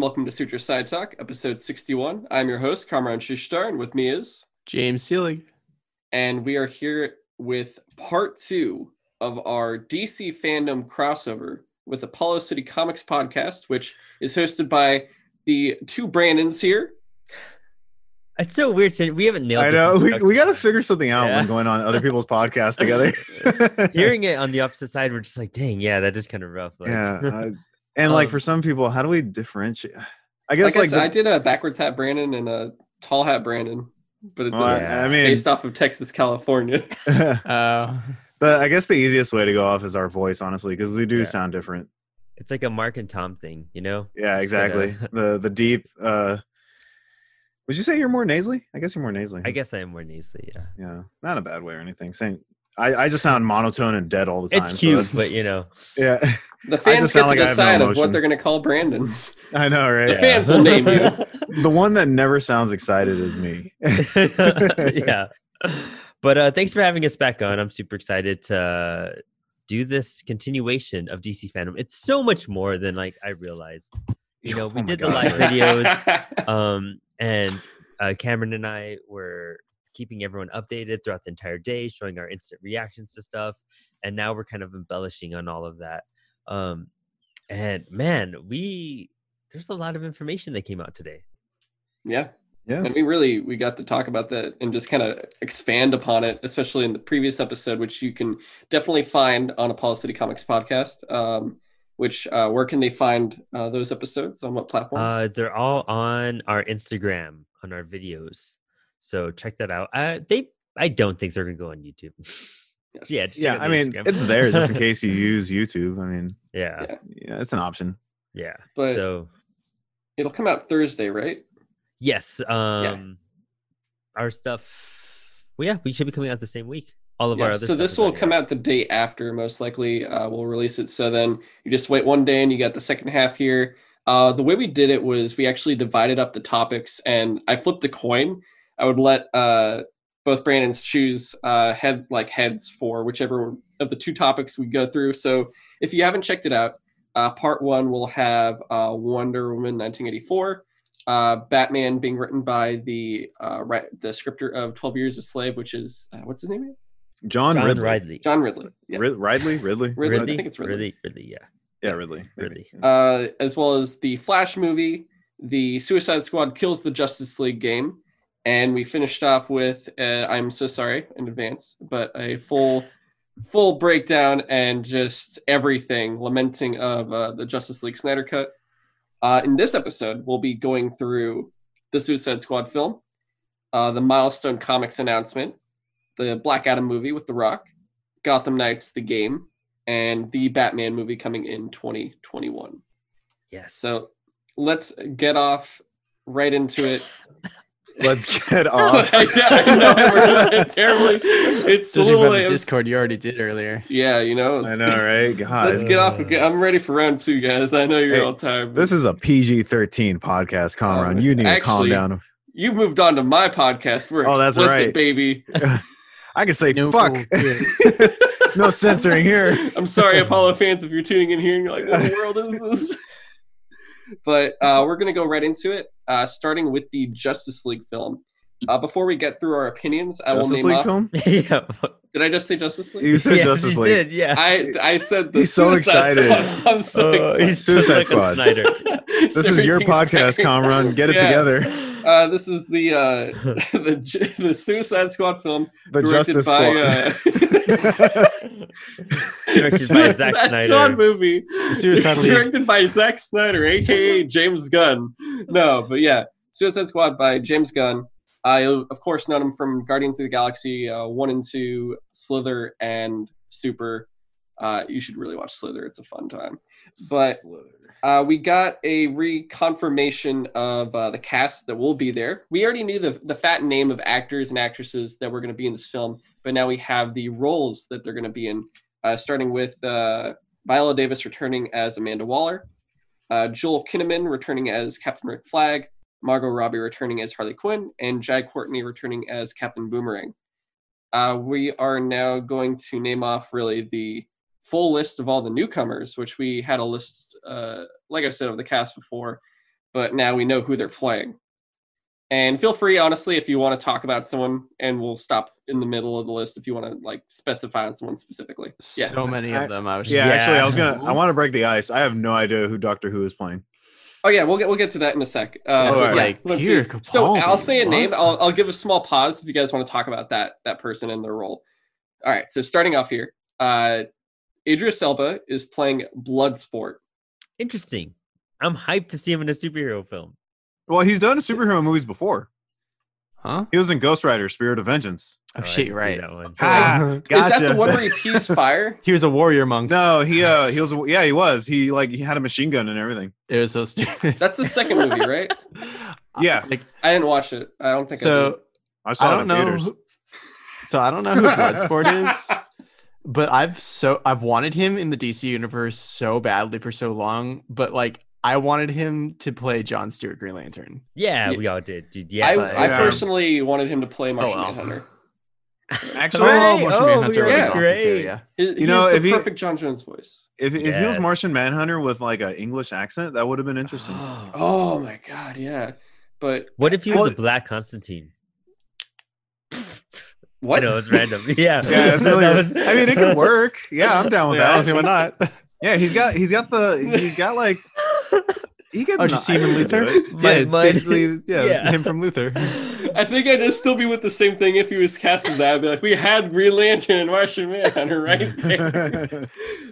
Hello and welcome to Sutro Side Talk, episode 61. I'm your host, Kamron Shushtar, and with me is, James Seelig. and we are here with part two of our DC FanDome crossover with Apollo City Comics podcast, which is hosted by the two Brandons here. It's so weird. to- We haven't nailed. I this know. We, we got to figure something out Yeah. when going on other people's podcasts together. Hearing it on the opposite side, we're just like, dang, yeah, that is kind of rough. Like, yeah. I- and like Um, for some people, how do we differentiate? I Like guess I, like, said, the- I did a backwards hat Brandon and a tall hat Brandon, but it's well, uh, I, Yeah. I mean, based off of Texas, California. Uh, but I guess the easiest way to go off is our voice, honestly, because we do Yeah. sound different. it's like a Mark and Tom thing, you know? Yeah, Just gotta- exactly. the the deep. uh Would you say you're more nasally? I guess you're more nasally. I guess I am more nasally. Yeah, Yeah, not a bad way or anything. Saying. I, I just sound monotone and dead all the time. it's cute, that's- but you know, yeah, The fans get sound to like I have no decide of what they're going to call Brandon's. I know, right? The fans will name you. the one that never sounds excited is me. yeah. But uh, thanks for having us back on. I'm super excited to do this continuation of DC FanDome. It's so much more than like I realized. You know, we Oh my did the live videos. um, and uh, Kamron and I were keeping everyone updated throughout the entire day, showing our instant reactions to stuff, and now we're kind of embellishing on all of that. Um, and man, we there's a lot of information that came out today. yeah. Yeah. and we really we got to talk about that and just kind of expand upon it especially in the previous episode which you can definitely find on apollo city comics podcast um, which uh, where can they find uh, those episodes on what platforms Uh, they're all on our Instagram on our videos, so check that out. Uh, they I don't think they're gonna go on YouTube. Yeah, Yeah, I mean, Instagram. it's there just in case you use YouTube. I mean, yeah, Yeah. yeah, it's an option. yeah. but so it'll come out thursday right yes, um, our stuff. Well, yeah, we should be coming out the same week. All of our other. so this will come out the day after most likely uh, we'll release it so then you just wait one day and you got the second half here uh, the way we did it was we actually divided up the topics and i flipped a coin i would let uh, both brandons choose uh, head like heads for whichever of the two topics we go through so if you haven't checked it out uh, part one will have uh, wonder woman 1984 uh, batman being written by the uh, ri- the scripter of 12 years a slave which is uh, what's his name? John, John Ridley. Ridley. john ridley yeah. Rid- Ridley, Ridley, Ridley, I Ridley, think it's Ridley. Ridley, Ridley, yeah, Yeah, Ridley. Ridley. Uh, as well as the Flash movie, the Suicide Squad kills the Justice League game, and we finished off with uh, I'm so sorry in advance, but a full full breakdown and just everything lamenting of uh, the Justice League Snyder cut. Uh, in this episode, we'll be going through the Suicide Squad film, uh, the Milestone Comics announcement, the Black Adam movie with The Rock, Gotham Knights the game, and the Batman movie coming in 2021. Yes. So let's get off right into it. Let's get off. I, I know we're it terribly. It's a judging little by the. Discord you already did earlier. Yeah, you know. I let's know, get- right? God, Let's get off. I'm ready for round two, guys. I know you're Hey, all tired. this is a PG-13 podcast, Kamron. Uh, you need to calm down. You've moved on to my podcast. We're Oh, that's explicit, right. baby. I can say No fuck. no censoring here. I'm sorry, Apollo fans, if you're tuning in here and you're like, what the world is this? But uh, we're going to go right into it, uh, starting with the Justice League film. Uh, before we get through our opinions, I will name League off. film? yeah, Did I just say Justice League? You said yes, Justice League. did. Yeah. I I said the He's so Suicide excited. Squad. I'm so Oh, excited. he's so Suicide stuck Squad. Snyder. This is your podcast, saying- Kamron. Get it Yeah. together. Uh, this is the uh, the the Suicide Squad film The directed Justice by Squad. uh, Directed by Zack Suicide Snyder. Squad movie. Suicide directed by Zack Snyder, aka James Gunn. No, but yeah, Suicide Squad by James Gunn. I of course know him from Guardians of the Galaxy uh, one and two, Slither and Super. Uh, you should really watch Slither; it's a fun time. But uh, we got a reconfirmation of uh, the cast that will be there. We already knew the the fat name of actors and actresses that were going to be in this film, but now we have the roles that they're going to be in. Uh, starting with uh, Viola Davis returning as Amanda Waller, uh, Joel Kinnaman returning as Captain Rick Flag, Margot Robbie returning as Harley Quinn, and Jai Courtney returning as Captain Boomerang. Uh, we are now going to name off really the full list of all the newcomers, which we had a list, uh, like I said, of the cast before. but now we know who they're playing. And feel free, honestly, if you want to talk about someone, and we'll stop in the middle of the list if you want to like specify on someone specifically. Yeah. So many of them. I was Yeah, just actually, I was gonna. I want to break the ice. I have no idea who Doctor Who is playing. Oh yeah, we'll get we'll get to that in a sec. Uh, but yeah, Like, let's Peter. So I'll say a name. I'll I'll give a small pause if you guys want to talk about that that person and their role. All right. So starting off here, uh, Idris Elba is playing Bloodsport. Interesting. I'm hyped to see him in a superhero film. Well, he's done superhero movies before. Huh? He was in Ghost Rider: Spirit of Vengeance. Oh, I shit, you're right. That one. Ah, Is that the one where he pees fire? He was a warrior monk. No, he uh he was yeah he was he like he had a machine gun and everything. It was so stupid. That's the second movie, right? Yeah. Like I didn't watch it. I don't think I so, I saw I it don't in know. theaters. who- So I don't know who Bloodsport is, but I've so I've wanted him in the DC universe so badly for so long. But like, I wanted him to play John Stewart Green Lantern. Yeah, Yeah. we all did, dude. did. Yeah. I, but- I Yeah. personally wanted him to play Martian oh, well. Manhunter. Actually, oh, Hooray! Martian Oh, Manhunter would yeah. be awesome too, yeah. He, You know, if the he- perfect J'onn J'onzz voice. if if he was Martian Manhunter with like an English accent, that would have been interesting. Oh. oh my god, yeah. But What if he was Well- a black Constantine? what? I know it's random. Yeah. Yeah, that's really. That was- I mean, it could work. Yeah, I'm down with Yeah, that. don't see why not. Yeah, he's got he's got the he's got like he could. Oh, did you see him in I could do Luther? it. yeah, it's my- basically yeah, yeah. him from Luther. I think I'd just still be with the same thing if he was cast as that. I'd be like, we had Green Lantern and Martian Manhunter right there.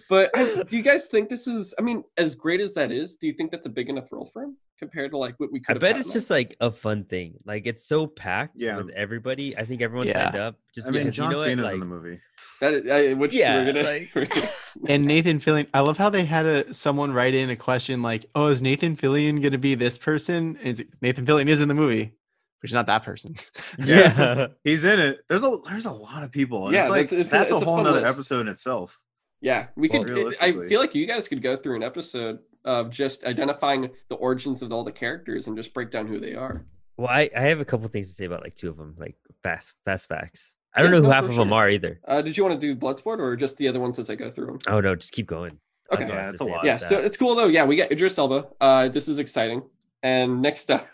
but I, do you guys think this is? I mean, as great as that is, do you think that's a big enough role for him compared to like what we could? I bet it's there? just like a fun thing. Like it's so packed Yeah. with everybody. I think everyone Yeah. signed up just I mean, because John you know Cena's what? in Like, the movie. that. I, which Yeah, we're gonna. like- And Nathan Fillion, I love how they had a someone write in a question like, "Oh, is Nathan Fillion going to be this person?" And it's- Nathan Fillion is in the movie, but he's not that person. yeah. He's in it. There's a there's a lot of people. Yeah, it's like that's- it's a- that's a it's a whole fun nother list. episode in itself. Yeah, we Well, could. I feel like you guys could go through an episode of just identifying the origins of all the characters and just break down who they are. Well, I, I have a couple things to say about like two of them, like fast fast facts. I don't Yeah, know who no, half for of them are either. Uh, did you want to do Bloodsport or just the other ones as I go through them? Oh no, just keep going. Okay. That's Yeah, have a lot. yeah, so it's cool though. Yeah, we got Idris Elba. Uh, this is exciting. And next up,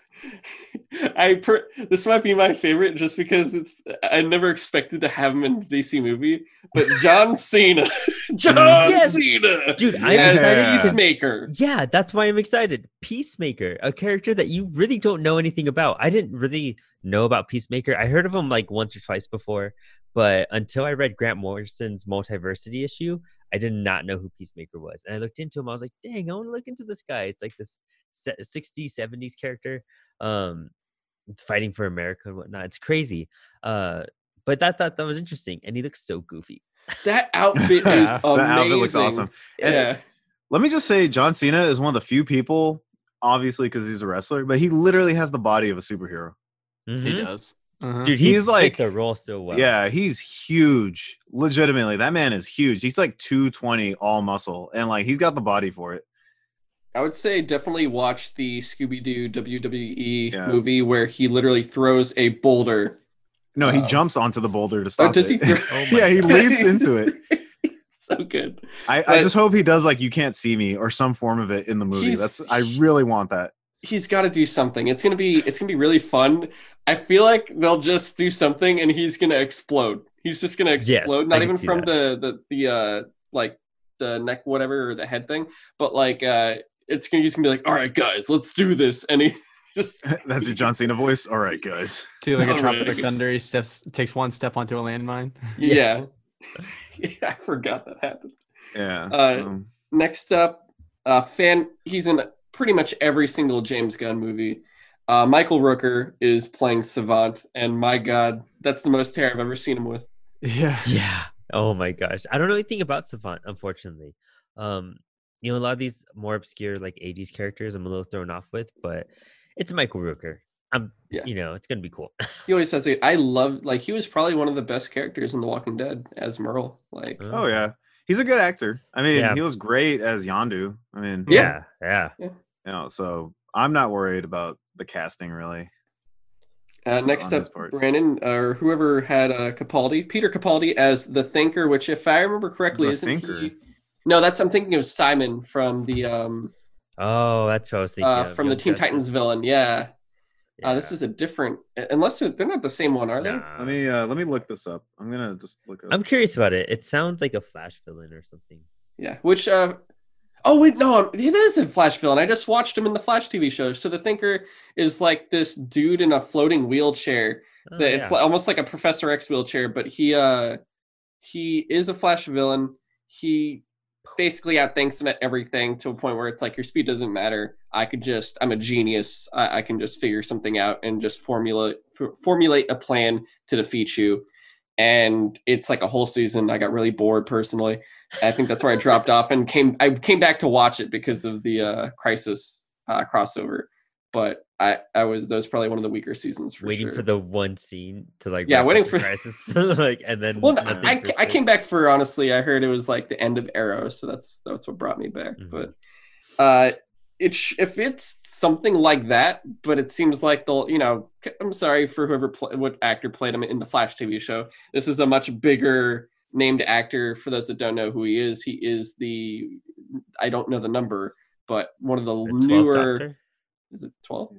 I per- this might be my favorite just because it's I never expected to have him in a DC movie, but John Cena, John Yes! Cena, Dude, I'm as excited Peacemaker. Yeah, that's why I'm excited. Peacemaker, a character that you really don't know anything about. I didn't really know about Peacemaker. I heard of him like once or twice before, but until I read Grant Morrison's Multiversity issue, I did not know who Peacemaker was. And I looked into him. I was like, dang, I want to look into this guy. It's like this se- 60s, 70s character um, fighting for America and whatnot. It's crazy. Uh, but that thought that was interesting. And he looks so goofy. That outfit is Yeah, amazing. That outfit looks awesome. And- Yeah, Let me just say, John Cena is one of the few people, obviously because he's a wrestler, but he literally has the body of a superhero. He Mhm. does. Uh-huh. Dude, he He's like- the role so well. Yeah, he's huge. Legitimately, that man is huge. He's like 220 all muscle, and like he's got the body for it. I would say definitely watch the Scooby Doo WWE Yeah. movie where he literally throws a boulder. No, he Uh, jumps onto the boulder to Oh, stop does he? it. Throw- Oh yeah, he leaps into it. so good. I, I just hope he does like "You Can't See Me" or some form of it in the movie. That's I really want that. He's got to do something. It's gonna be. It's gonna be really fun. I feel like they'll just do something and he's gonna explode. He's just gonna explode. I Not even see from the the the uh like the neck whatever or the head thing, but like uh it's gonna he's gonna be like, all right guys, let's do this, and he just That's your John Cena voice. All right, guys. Do like a All tropic right. thunder. He steps, takes one step onto a landmine. yeah. yeah. I forgot that happened. Yeah. Uh, so- Next up, uh, fan. He's in pretty much every single James Gunn movie. Uh, Michael Rooker is playing Savant, and my God, that's the most hair I've ever seen him with. Yeah. Yeah. Oh my gosh. I don't know anything about Savant, unfortunately. Um, you know, a lot of these more obscure like 80s characters I'm a little thrown off with, but it's Michael Rooker. I'm Yeah. you know, it's gonna be cool. He always says, it. "I love." Like he was probably one of the best characters in The Walking Dead as Merle. Like, oh yeah, he's a good actor. I mean, Yeah. he was great as Yondu. I mean, Yeah. yeah, yeah. You know, so I'm not worried about the casting really. uh, next on up. Brandon or whoever had uh, Capaldi, Peter Capaldi as the Thinker, which, if I remember correctly, The isn't Thinker? he? No, that's I'm thinking of Simon from the um Oh, that's what I was thinking. uh, of, from the Young Teen Justice. Titans villain. Yeah. Uh, this is a different, unless they're they're not the same one, are they? Nah. Let me uh let me look this up. I'm gonna just look up. I'm curious about it. It sounds like a Flash villain or something. Yeah. Which, uh, oh wait, no, it is a Flash villain. I just watched him in the Flash TV show. So the Thinker is like this dude in a floating wheelchair. Oh, that it's yeah. like, almost like a Professor X wheelchair, but he uh he is a Flash villain. He basically outthinks him at everything to a point where it's like your speed doesn't matter. I could just I'm a genius. I, I can just figure something out and just formulate f- formulate a plan to defeat you. And it's like a whole season. I got really bored personally. I think that's where I dropped off and came I came back to watch it because of the uh crisis uh crossover. But I I was that was probably one of the weaker seasons for waiting sure. for the one scene to like Yeah, waiting for- crisis like and then Well, I, I came back for honestly. I heard it was like the end of Arrow, so that's that's what brought me back. Mhm. But uh, it sh- if it's something like that, but it seems like they'll you know. I'm sorry for whoever pl- what actor played him in the Flash TV show. This is a much bigger named actor. For those that don't know who he is, he is the I don't know the number, but one of the, The newer. Doctor? Is it twelve?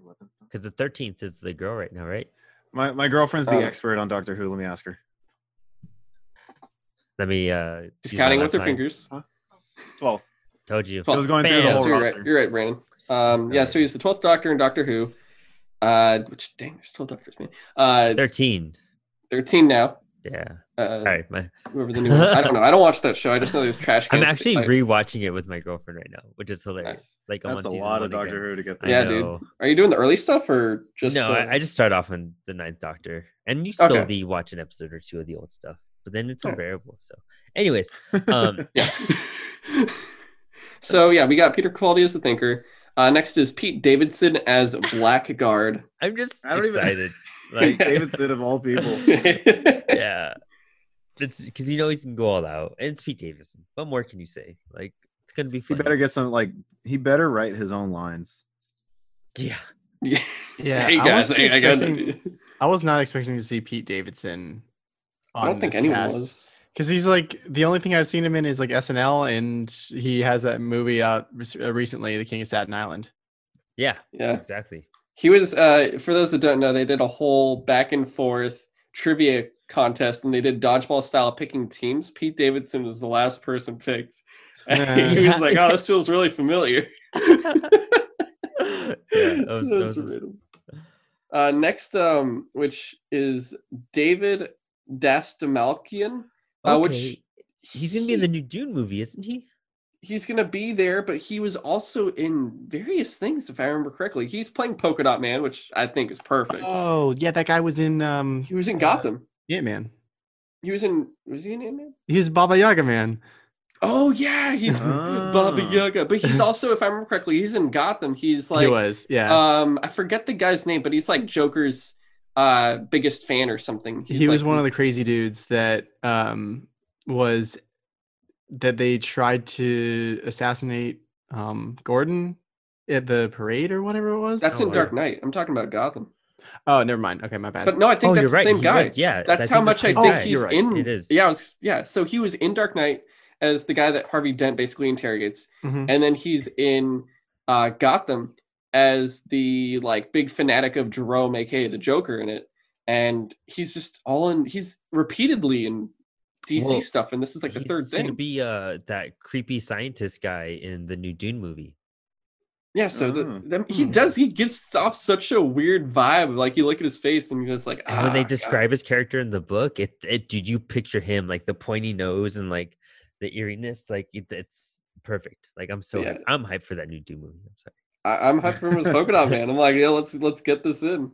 Because the thirteenth is the girl right now, right? My my girlfriend's the Uh, expert on Doctor Who. Let me ask her. Let me uh She's counting with her lifeline. fingers. Twelve. Told you. She was going through the Bam. whole so you're right. roster. You're right, Brandon. Um, yeah, so he's the twelfth Doctor in Doctor Who. Uh, which dang, there's twelve Doctors, man. Uh, Thirteen. thirteen now. Yeah. Uh, Sorry. My whoever the new one. I don't know. I don't watch that show. I just know there's trash. I'm actually like- rewatching it with my girlfriend right now, which is hilarious. Nice. Like That's a lot of Doctor again. Who to get I through. Yeah, dude. Are you doing the early stuff or just? no, uh, I, I just start off on the ninth Doctor, and you Okay. slowly watch an episode or two of the old stuff, but then it's Yeah. unbearable. So, anyways, um, yeah. so yeah, we got Peter Capaldi as the Thinker. Uh, next is Pete Davidson as Blackguard. I'm just I don't even- excited. Pete like, Davidson of all people. yeah, it's because you know he's gonna go all out, and it's Pete Davidson. What more can you say? Like, it's gonna be He fun. better get some like he better write his own lines. yeah. yeah. Yeah, Hey I guys, wasn't hey, I I was not expecting to see Pete Davidson. I don't think anyone was. Because he's like the only thing I've seen him in is like SNL, and he has that movie out uh, recently, The King of Staten Island. Yeah, Yeah. exactly. He was uh for those that don't know, they did a whole back and forth trivia contest and they did dodgeball style picking teams. Pete Davidson was the last person picked. And he was like, Oh, this feels really familiar. yeah, that was, that That's was. Uh next um which is David Dastmalchian. Uh, which he's gonna be in the new Dune movie, isn't he? he's gonna be there, but he was also in various things, if I remember correctly. He's playing Polka Dot Man, which I think is perfect. Oh yeah, that guy was in um he was in Gotham. Yeah, Man. He was in was he in Ant Man? He was Baba Yaga man. Oh yeah, he's Baba Ah. Yaga. But he's also, if I remember correctly, he's in Gotham. He's like he was yeah. um I forget the guy's name, but he's like Joker's uh biggest fan or something. He's he was like- one of the crazy dudes that um was that they tried to assassinate um Gordon at the parade or whatever it was. that's Oh, in Dark. Knight. I'm talking about Gotham. Oh, never mind. Okay, my bad. But no, I think oh, that's you're right. the same he guy. was- yeah, That's I how much I the think guy. he's right, in. It is. Yeah, I was, yeah. So he was in Dark Knight as the guy that Harvey Dent basically interrogates, Mhm. and then he's in uh, Gotham as the like big fanatic of Jerome, aka the Joker, in it. And he's just all in. He's repeatedly in DC Well, stuff, and this is like the he's third gonna be uh that creepy scientist guy in the new Dune movie. yeah. So the, Oh. them- he does. He gives off such a weird vibe. Like you look at his face, and you're just like, And when they "Ah, God." describe his character in the book, it, it did you picture him like the pointy nose and like the eeriness? Like it, it's perfect. Like I'm so Yeah. hyped. I'm hyped for that new Dune movie. I'm sorry. I, I'm hyped for him as Polka Dot Man. I'm like, yeah, let's let's get this in.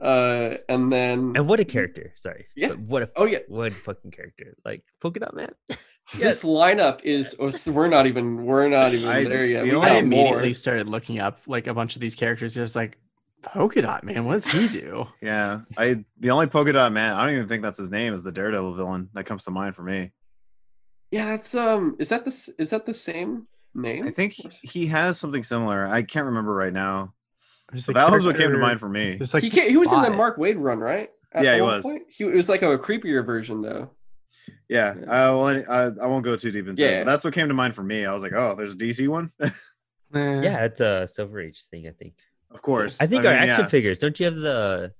Uh, and then And what a character! Sorry, Yeah. but what a oh yeah, what a fucking character! Like Polka Dot Man. this lineup is. oh, We're not even. We're not even I- there yet. the We only I immediately more. started looking up like a bunch of these characters. It was like Polka Dot Man. What does he do? Yeah, I the only polka dot man. I don't even think that's his name. Is the Daredevil villain that comes to mind for me. Yeah, that's um. Is that the is that the same name? I think he, he has something similar. I can't remember right now. There's But the that was what came to mind for me. There's like he, he was in the. Mark Waid run, right? Yeah, he was. Point? He it was like a creepier version though. Yeah, Yeah. Uh, well, I, I won't go too deep into Yeah. it. but That's what came to mind for me. I was like, oh, there's a DC one. Yeah, it's a Silver Age thing. I think. Of course. I think our mean, action yeah. figures. Don't you have the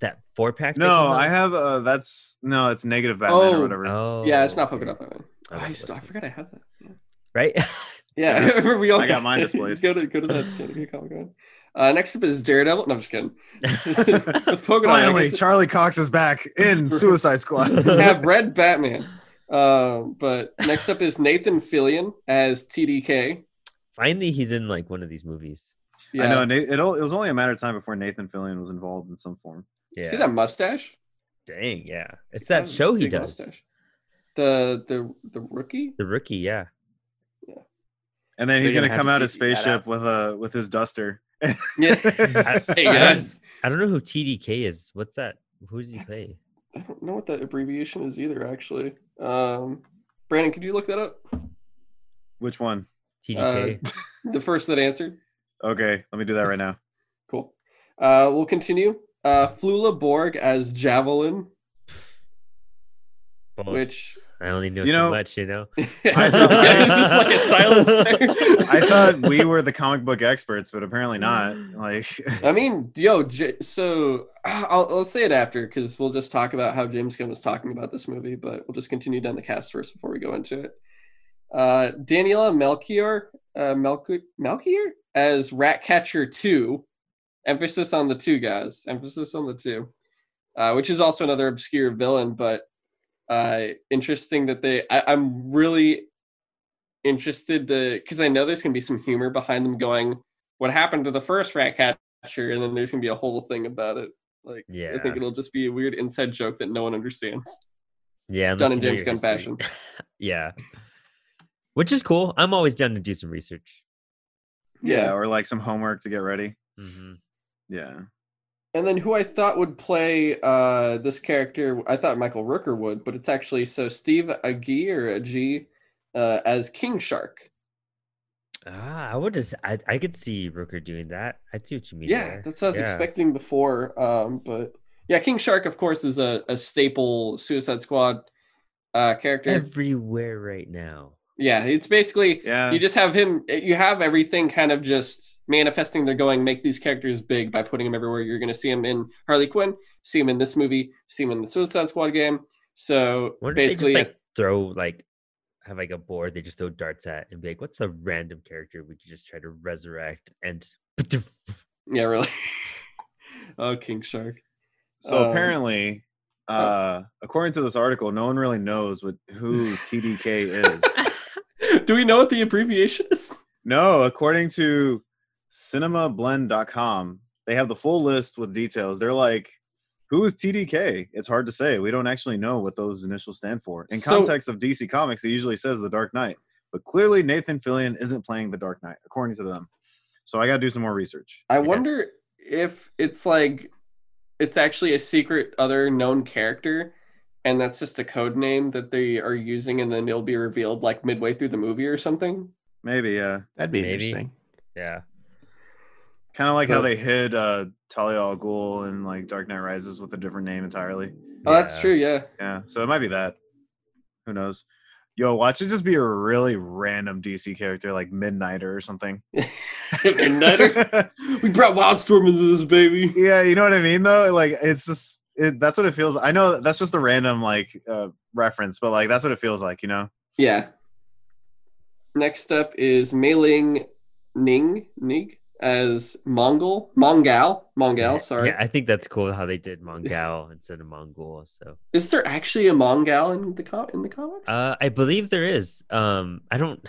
that four pack? No, I have. Uh, that's no, it's negative Batman Oh. or whatever. Oh, yeah, it's not okay. Polka Batman. Oh, I, that still, I forgot I have that. Yeah. Right. Yeah, I remember we all I got mine displayed. go to go to that San Diego Comic Con. Uh, next up is Daredevil. No, I'm just kidding. With Polka Finally, guess Charlie Cox is back in Suicide Squad. have Red Batman. Um, but next up is Nathan Fillion as TDK. Finally, he's in like one of these movies. Yeah. I know Na- it, it was only a matter of time before Nathan Fillion was involved in some form. Yeah. See that mustache? Dang. Yeah. It's He that show he does. mustache. The the the rookie. The rookie. Yeah. And then he's gonna gonna come to out his CG that spaceship out. with a with his duster. Yeah. hey I- guys, I don't know who TDK is. What's that? Who does he That's- play? I don't know what that abbreviation is either. Actually, um, Brandon, could you look that up? Which one? TDK. The first that answered. Okay, let me do that right now. Cool. Uh, we'll continue. Uh, Flula Borg as Javelin, Boss. which I only know You so know- much. You know. yeah, it's just like a silence there. I thought we were the comic book experts, but apparently not. Like, I mean, yo, J- so I'll, I'll say it after because we'll just talk about how James Gunn was talking about this movie, but we'll just continue down the cast first before we go into it. Uh, Daniela Melchior, uh, Melchior, Melchior as Ratcatcher 2. Emphasis on the two guys. Emphasis on the two. Uh, which is also another obscure villain, but uh, interesting that they. I, I'm really interested to because I know there's gonna be some humor behind them going, "What happened to the first rat catcher, and then there's gonna be a whole thing about it. Like, yeah, I think it'll just be a weird inside joke that no one understands. Yeah. Done in you know James your Gunn history. yeah. Which is cool. I'm always down to do some research. yeah, Yeah. or like some homework to get ready. hmm Yeah. And then who I thought would play uh, this character, I thought Michael Rooker would, but it's actually so Steve Agee or Agee uh, as King Shark. Ah, I would just. I, I could see Rooker doing that. I see what you mean. Yeah, there. that's what I was Yeah. expecting before. Um, but yeah, King Shark, of course, is a, a staple Suicide Squad uh, character. everywhere right now. Yeah, it's basically Yeah. you just have him. You have everything kind of just manifesting. They're going make these characters big by putting them everywhere. You're going to see him in Harley Quinn, see him in this movie, see him in the Suicide Squad game. So What if they basically, just like throw like have like a board they just throw darts at and be like, what's a random character we could just try to resurrect and yeah, really. oh, King Shark. So Um, apparently, uh, according to this article, no one really knows what who TDK is. Do we know what the abbreviation is? No, according to cinemablend.com, they have the full list with details. They're like, who is TDK? It's hard to say. We don't actually know what those initials stand for. In So- context of DC Comics, it usually says the Dark Knight, but clearly Nathan Fillion isn't playing the Dark Knight, according to them. So I got to do some more research. I Yes. wonder if it's like it's actually a secret other known character and that's just a code name that they are using and then it'll be revealed like midway through the movie or something. Maybe, yeah. That'd be Maybe. interesting. yeah. Kind of like how they hid uh, Talia al Ghul in like Dark Knight Rises with a different name entirely. Oh, that's Yeah. true, yeah. Yeah, so it might be that. Who knows? Yo, watch it just be a really random DC character like Midnighter or something. Midnighter? we brought Wildstorm into this baby. yeah, you know what I mean though? Like it's just it, that's what it feels I know that's just a random like uh reference, but like that's what it feels like, you know? Yeah. Next up is Mei-Ling Ning Nig as Mongol. Mongal. Mongal, Yeah, sorry. Yeah, I think that's cool how they did Mongal instead of Mongol. So Is there actually a Mongal in the com- in the comics? uh I believe there is. Um I don't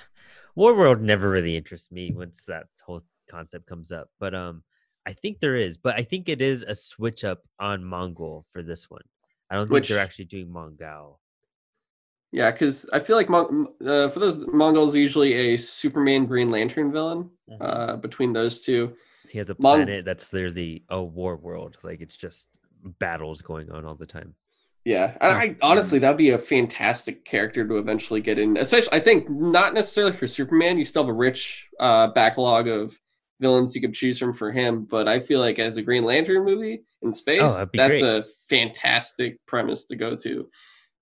War World never really interests me once that whole concept comes up. But um I think there is, but I think it is a switch up on Mongol for this one. I don't think Which- they're actually doing Mongol. Yeah, because I feel like Mon- uh, for those Mongols usually a Superman Green Lantern villain. Mhm. Uh, between those two, He has a Mon- planet that's literally a war world. Like it's just battles going on all the time. yeah, I, I honestly that'd be a fantastic character to eventually get in. Especially, I think not necessarily for Superman. You still have a rich uh, backlog of villains you could choose from for him. But I feel like as a Green Lantern movie in space, Oh, that's great. a fantastic premise to go to.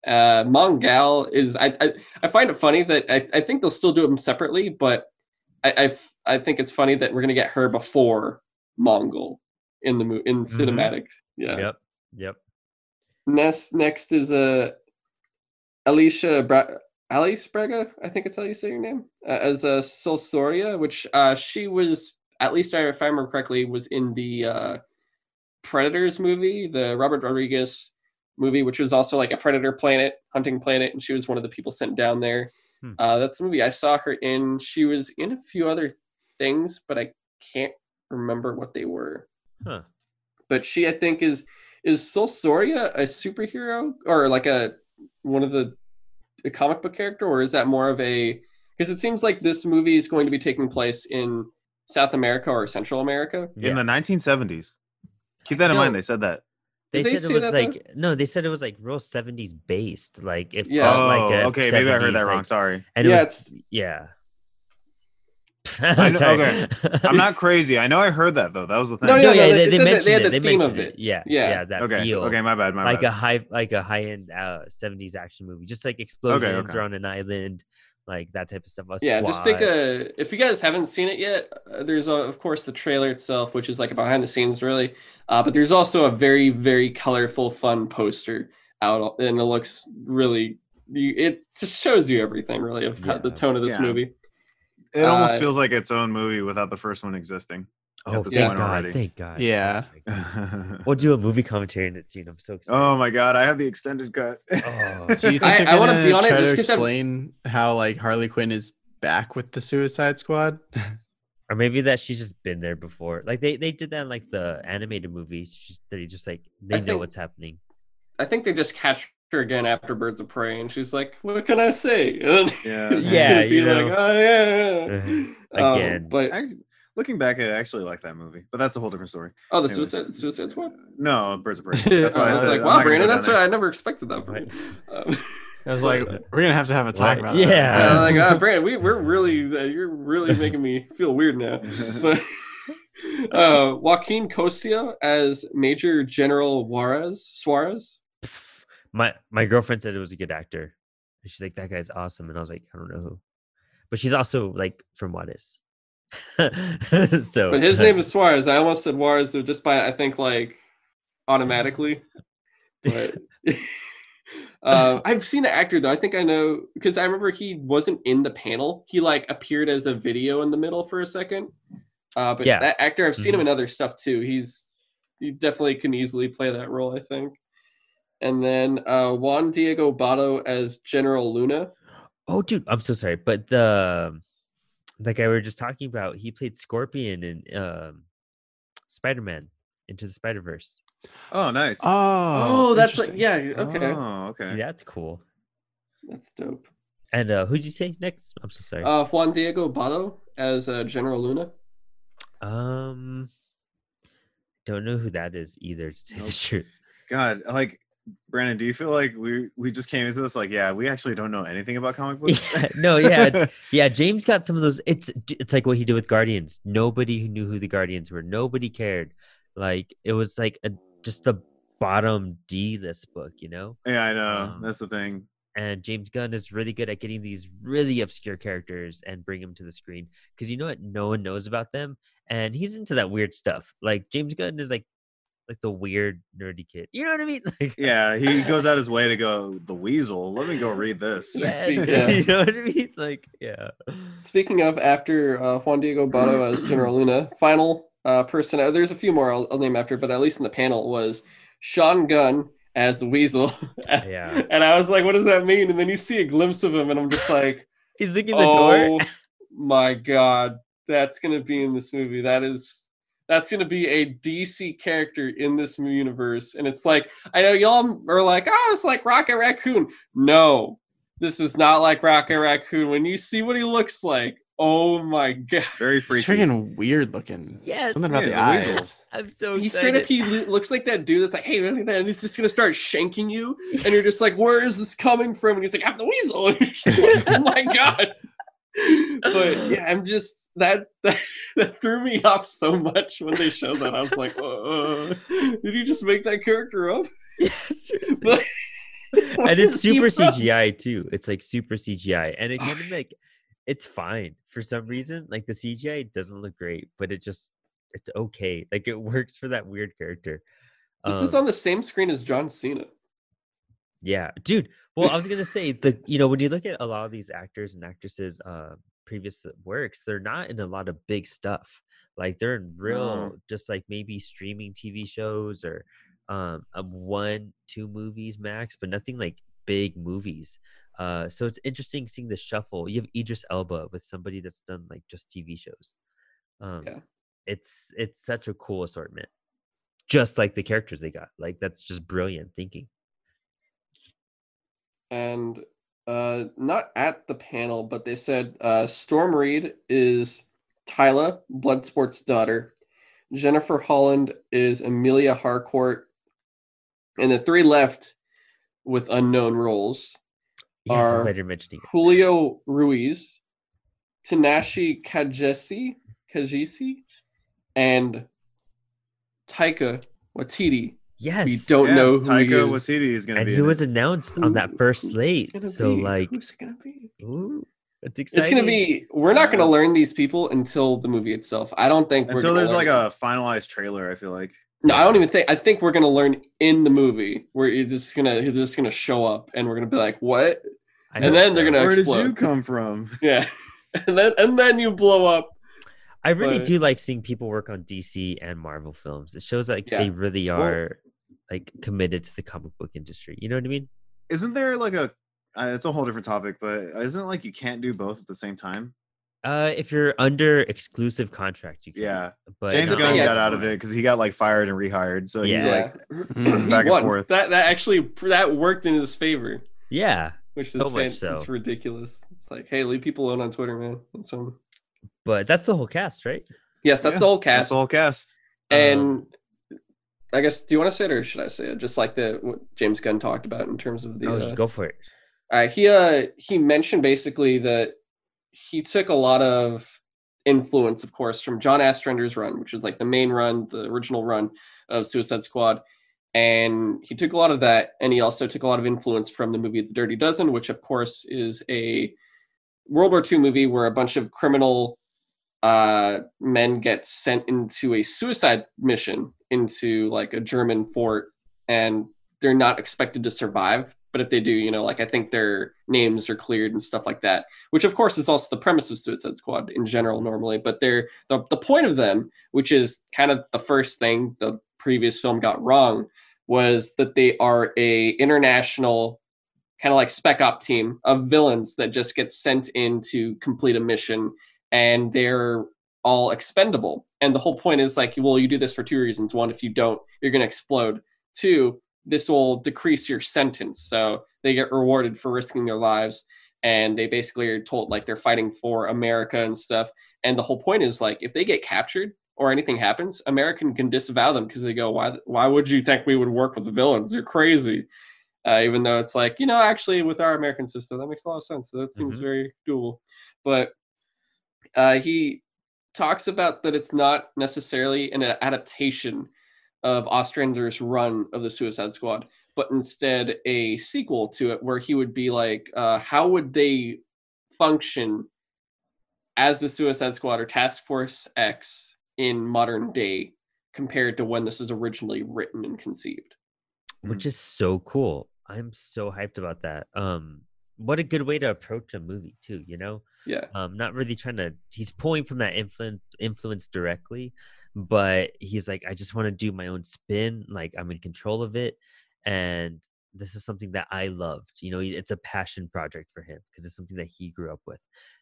Uh, Mongal is I, I I find it funny that I, I think they'll still do them separately, but I, I, I think it's funny that we're gonna get her before Mongol in the mo- in Mhm. cinematic. Yeah. Yep. Yep. Next, next is uh, Alicia Bra- Alice Braga. I think it's how you say your name. Uh, as a uh, Solsoria, which uh, she was at least I- if I remember correctly was in the uh, Predators movie, the Robert Rodriguez movie, which was also like a predator planet, hunting planet, and she was one of the people sent down there. Hmm. Uh, that's the movie I saw her in. She was in a few other things, but I can't remember what they were. Huh. But she, I think, is is Solsoria a superhero or like a one of the a comic book character, or is that more of a? Because it seems like this movie is going to be taking place in South America or Central America. Yeah. in the 1970s. Keep that in No. mind. They said that. They, Did they said say it was that, though? like no, they said it was like real seventies based. Like if Yeah. oh, like a okay. Maybe I heard 70s, that wrong. Sorry. And it yeah, was, it's yeah. I know, okay. I'm not crazy. I know I heard that though. That was the thing. No, No, yeah, yeah, they they, they said that they mentioned had it. the They theme of mentioned it. it. Yeah, Yeah. yeah, that okay. feel. Okay. My bad. My like bad. a high, like a high end uh, '70s action movie, just like explosions okay. or on an island, like that type of stuff. A yeah just take a if you guys haven't seen it yet uh, there's uh of course the trailer itself which is like a behind the scenes really uh, but there's also a very very colorful fun poster out and it looks really you, it just shows you everything really of how, the tone of this Yeah. movie it almost uh, feels like its own movie without the first one existing. Oh, thank point God! already. Thank God! Yeah. Oh my God. We'll do a movie commentary in that scene. I'm so excited. oh my god! I have the extended cut. Oh, Do you think I- I wanna gonna be on it try just to 'cause I'm- explain how like Harley Quinn is back with the Suicide Squad? or maybe that she's just been there before. Like they they did that in like the animated movies. She's, they just like they I know think- what's happening. i think they just catch her again after birds of prey and she's like what can i say yeah. Yeah, gonna be you like oh yeah, Uh-huh. Um, Again. but I, looking back at it, I actually like that movie, but that's a whole different story. oh the Anyways. suicide suicide squad No, Birds of Prey. That's why I I was said. like, wow, Brandon, that's down what there. I never expected that from Right. you. Um, I was like, we're gonna have to have a talk Right. about Yeah. that. Uh, like, uh, Brandon, we, we're really, uh, you're really making me feel weird now. But uh, Joaquin Cosio as Major General Juarez, Suarez. My my girlfriend said it was a good actor. She's like, that guy's awesome. And I was like, I don't know who. But she's also like from Juarez. so But his name is Suarez. I almost said Juarez just by, I think, like, automatically. But uh, I've seen an actor, though. I think I know, because I remember he wasn't in the panel. He, like, appeared as a video in the middle for a second. Uh, but Yeah. that actor, I've seen him Mhm. in other stuff, too. He's, he definitely can easily play that role, I think. And then uh, Juan Diego Botto as General Luna. Oh, dude, I'm so sorry. But the the guy we were just talking about, he played Scorpion in um, Spider Man Into the Spider Verse. Oh, nice. Oh, Oh, that's like, yeah, okay. Oh, okay. See, that's cool. That's dope. And uh, who'd you say next? I'm so sorry. Uh, Juan Diego Botto as uh, General Luna. um, don't know who that is either. To say the truth. God, like Brandon, do you feel like we we just came into this like, yeah, we actually don't know anything about comic books? Yeah, no, yeah, it's, yeah. James got some of those. It's it's like what he did with Guardians. Nobody who knew who the Guardians were. Nobody cared. Like it was like a just the bottom D list book, you know. yeah, I know. Um, That's the thing. And James Gunn is really good at getting these really obscure characters and bring them to the screen because you know what? No one knows about them, and he's into that weird stuff. Like James Gunn is like like the weird nerdy kid. You know what I mean? Like Yeah, he goes out his way to go the weasel. Let me go read this. yeah, Yeah. you know what I mean? Like yeah. Speaking of, after uh, Juan Diego Botto as General Luna, final uh, person, uh, there's a few more I'll, I'll name after, but at least in the panel was Sean Gunn as the Weasel. Yeah. And I was like, what does that mean? And then you see a glimpse of him, and I'm just like, He's looking the oh door. my God, that's going to be in this movie. That is. That's gonna be a DC character in this universe, and it's like I know y'all are like, oh, it's like Rocket Raccoon. No, this is not like Rocket Raccoon. When you see what he looks like, oh my god, Very It's freaky. freaking weird looking. Yes, something about he's the a weasel. eyes. I'm so he straight up he lo- looks like that dude that's like, hey, look at that, and he's just gonna start shanking you, and you're just like, where is this coming from? And he's like, I'm the weasel, and you're just like, oh my god. But yeah, I'm just that, that that threw me off so much when they showed that. I was like, uh, did you just make that character up? Yeah, seriously. Like, where and it's super? CGI too. It's like super CGI, and it kind of like it's fine for some reason. Like the CGI doesn't look great, but it just it's okay. Like it works for that weird character. This is Um, on the same screen as John Cena. Yeah, dude. Well, I was gonna say the you know when you look at a lot of these actors and actresses' uh, previous works, they're not in a lot of big stuff. Like they're in real, just like maybe streaming TV shows or um, um one two movies max, but nothing like big movies. Uh, so it's interesting seeing the shuffle. You have Idris Elba with somebody that's done like just TV shows. Um, Yeah. it's it's such a cool assortment, just like the characters they got. Like that's just brilliant thinking. And uh, not at the panel, but they said uh, Storm Reid is Tyla Bloodsport's daughter. Jennifer Holland is Amelia Harcourt, and the three left with unknown roles Yes, are glad you're mentioning it. Julio Ruiz, Tinashe Kajese, Kajisi, and Taika Waititi. Yes, We don't Yeah, know who Taika he is. Waititi is going to and be. he was it. announced on that first slate. So be? like, who's it gonna be? ooh, it's exciting. It's gonna be. We're not gonna learn these people until the movie itself. I don't think we're until there's learn like them. a finalized trailer. I feel like. No, I don't even think. I think we're gonna learn in the movie where you're just gonna you're just gonna show up and we're gonna be like, what? I and hope then they're gonna- Where did you come from? Yeah, and then and then you blow up. I really but- do like seeing people work on DC and Marvel films. It shows like Yeah. they really Well- are like committed to the comic book industry. You know what I mean? Isn't there like a? Uh, it's a whole different topic, but isn't it like you can't do both at the same time? Uh, if you're under exclusive contract, you can. Yeah, but James not Gunn Gunn yeah. got out of it because he got like fired and rehired. So Yeah. he like. He back and forth. That that actually that worked in his favor, Yeah, which so is much fan- so. It's ridiculous. It's like, hey, leave people alone on Twitter, man. That's um. But that's the whole cast, right? Yes, that's Yeah, the whole that's cast. the whole cast. and Um, I guess, do you want to say it or should I say it? Just like the what James Gunn talked about in terms of the. oh, uh, go for it. Uh, he uh he mentioned basically that he took a lot of influence, of course, from John Ostrander's run, which was like the main run, the original run of Suicide Squad, and he took a lot of that, and he also took a lot of influence from the movie The Dirty Dozen, which of course is a World War II movie where a bunch of criminal uh, men get sent into a suicide mission into like a German fort, and they're not expected to survive. But if they do, you know, like I think their names are cleared and stuff like that, which of course is also the premise of Suicide Squad in general normally. But they're the, the point of them, which is kind of the first thing the previous film got wrong, was that they are a international kind of like spec op team of villains that just get sent in to complete a mission and they're all expendable. And the whole point is like, well, you do this for two reasons. One, if you don't, you're going to explode. Two, this will decrease your sentence. So they get rewarded for risking their lives. And they basically are told like they're fighting for America and stuff. And the whole point is like, if they get captured or anything happens, American can disavow them because they go, why, why would you think we would work with the villains? You're crazy. Uh, even though it's like, you know, actually with our American system, that makes a lot of sense. So that seems Mhm. very doable. But uh, he talks about that it's not necessarily an adaptation of Ostrander's run of the Suicide Squad, but instead a sequel to it where he would be like, uh, how would they function as the Suicide Squad or Task Force X in modern day compared to when this was originally written and conceived? which is so cool. I'm so hyped about that. Um, what a good way to approach a movie too. You know, Yeah. um, not really trying to. He's pulling from that influence influence directly, but he's like, I just want to do my own spin. Like I'm in control of it, and this is something that I loved. You know, it's a passion project for him because it's something that he grew up with,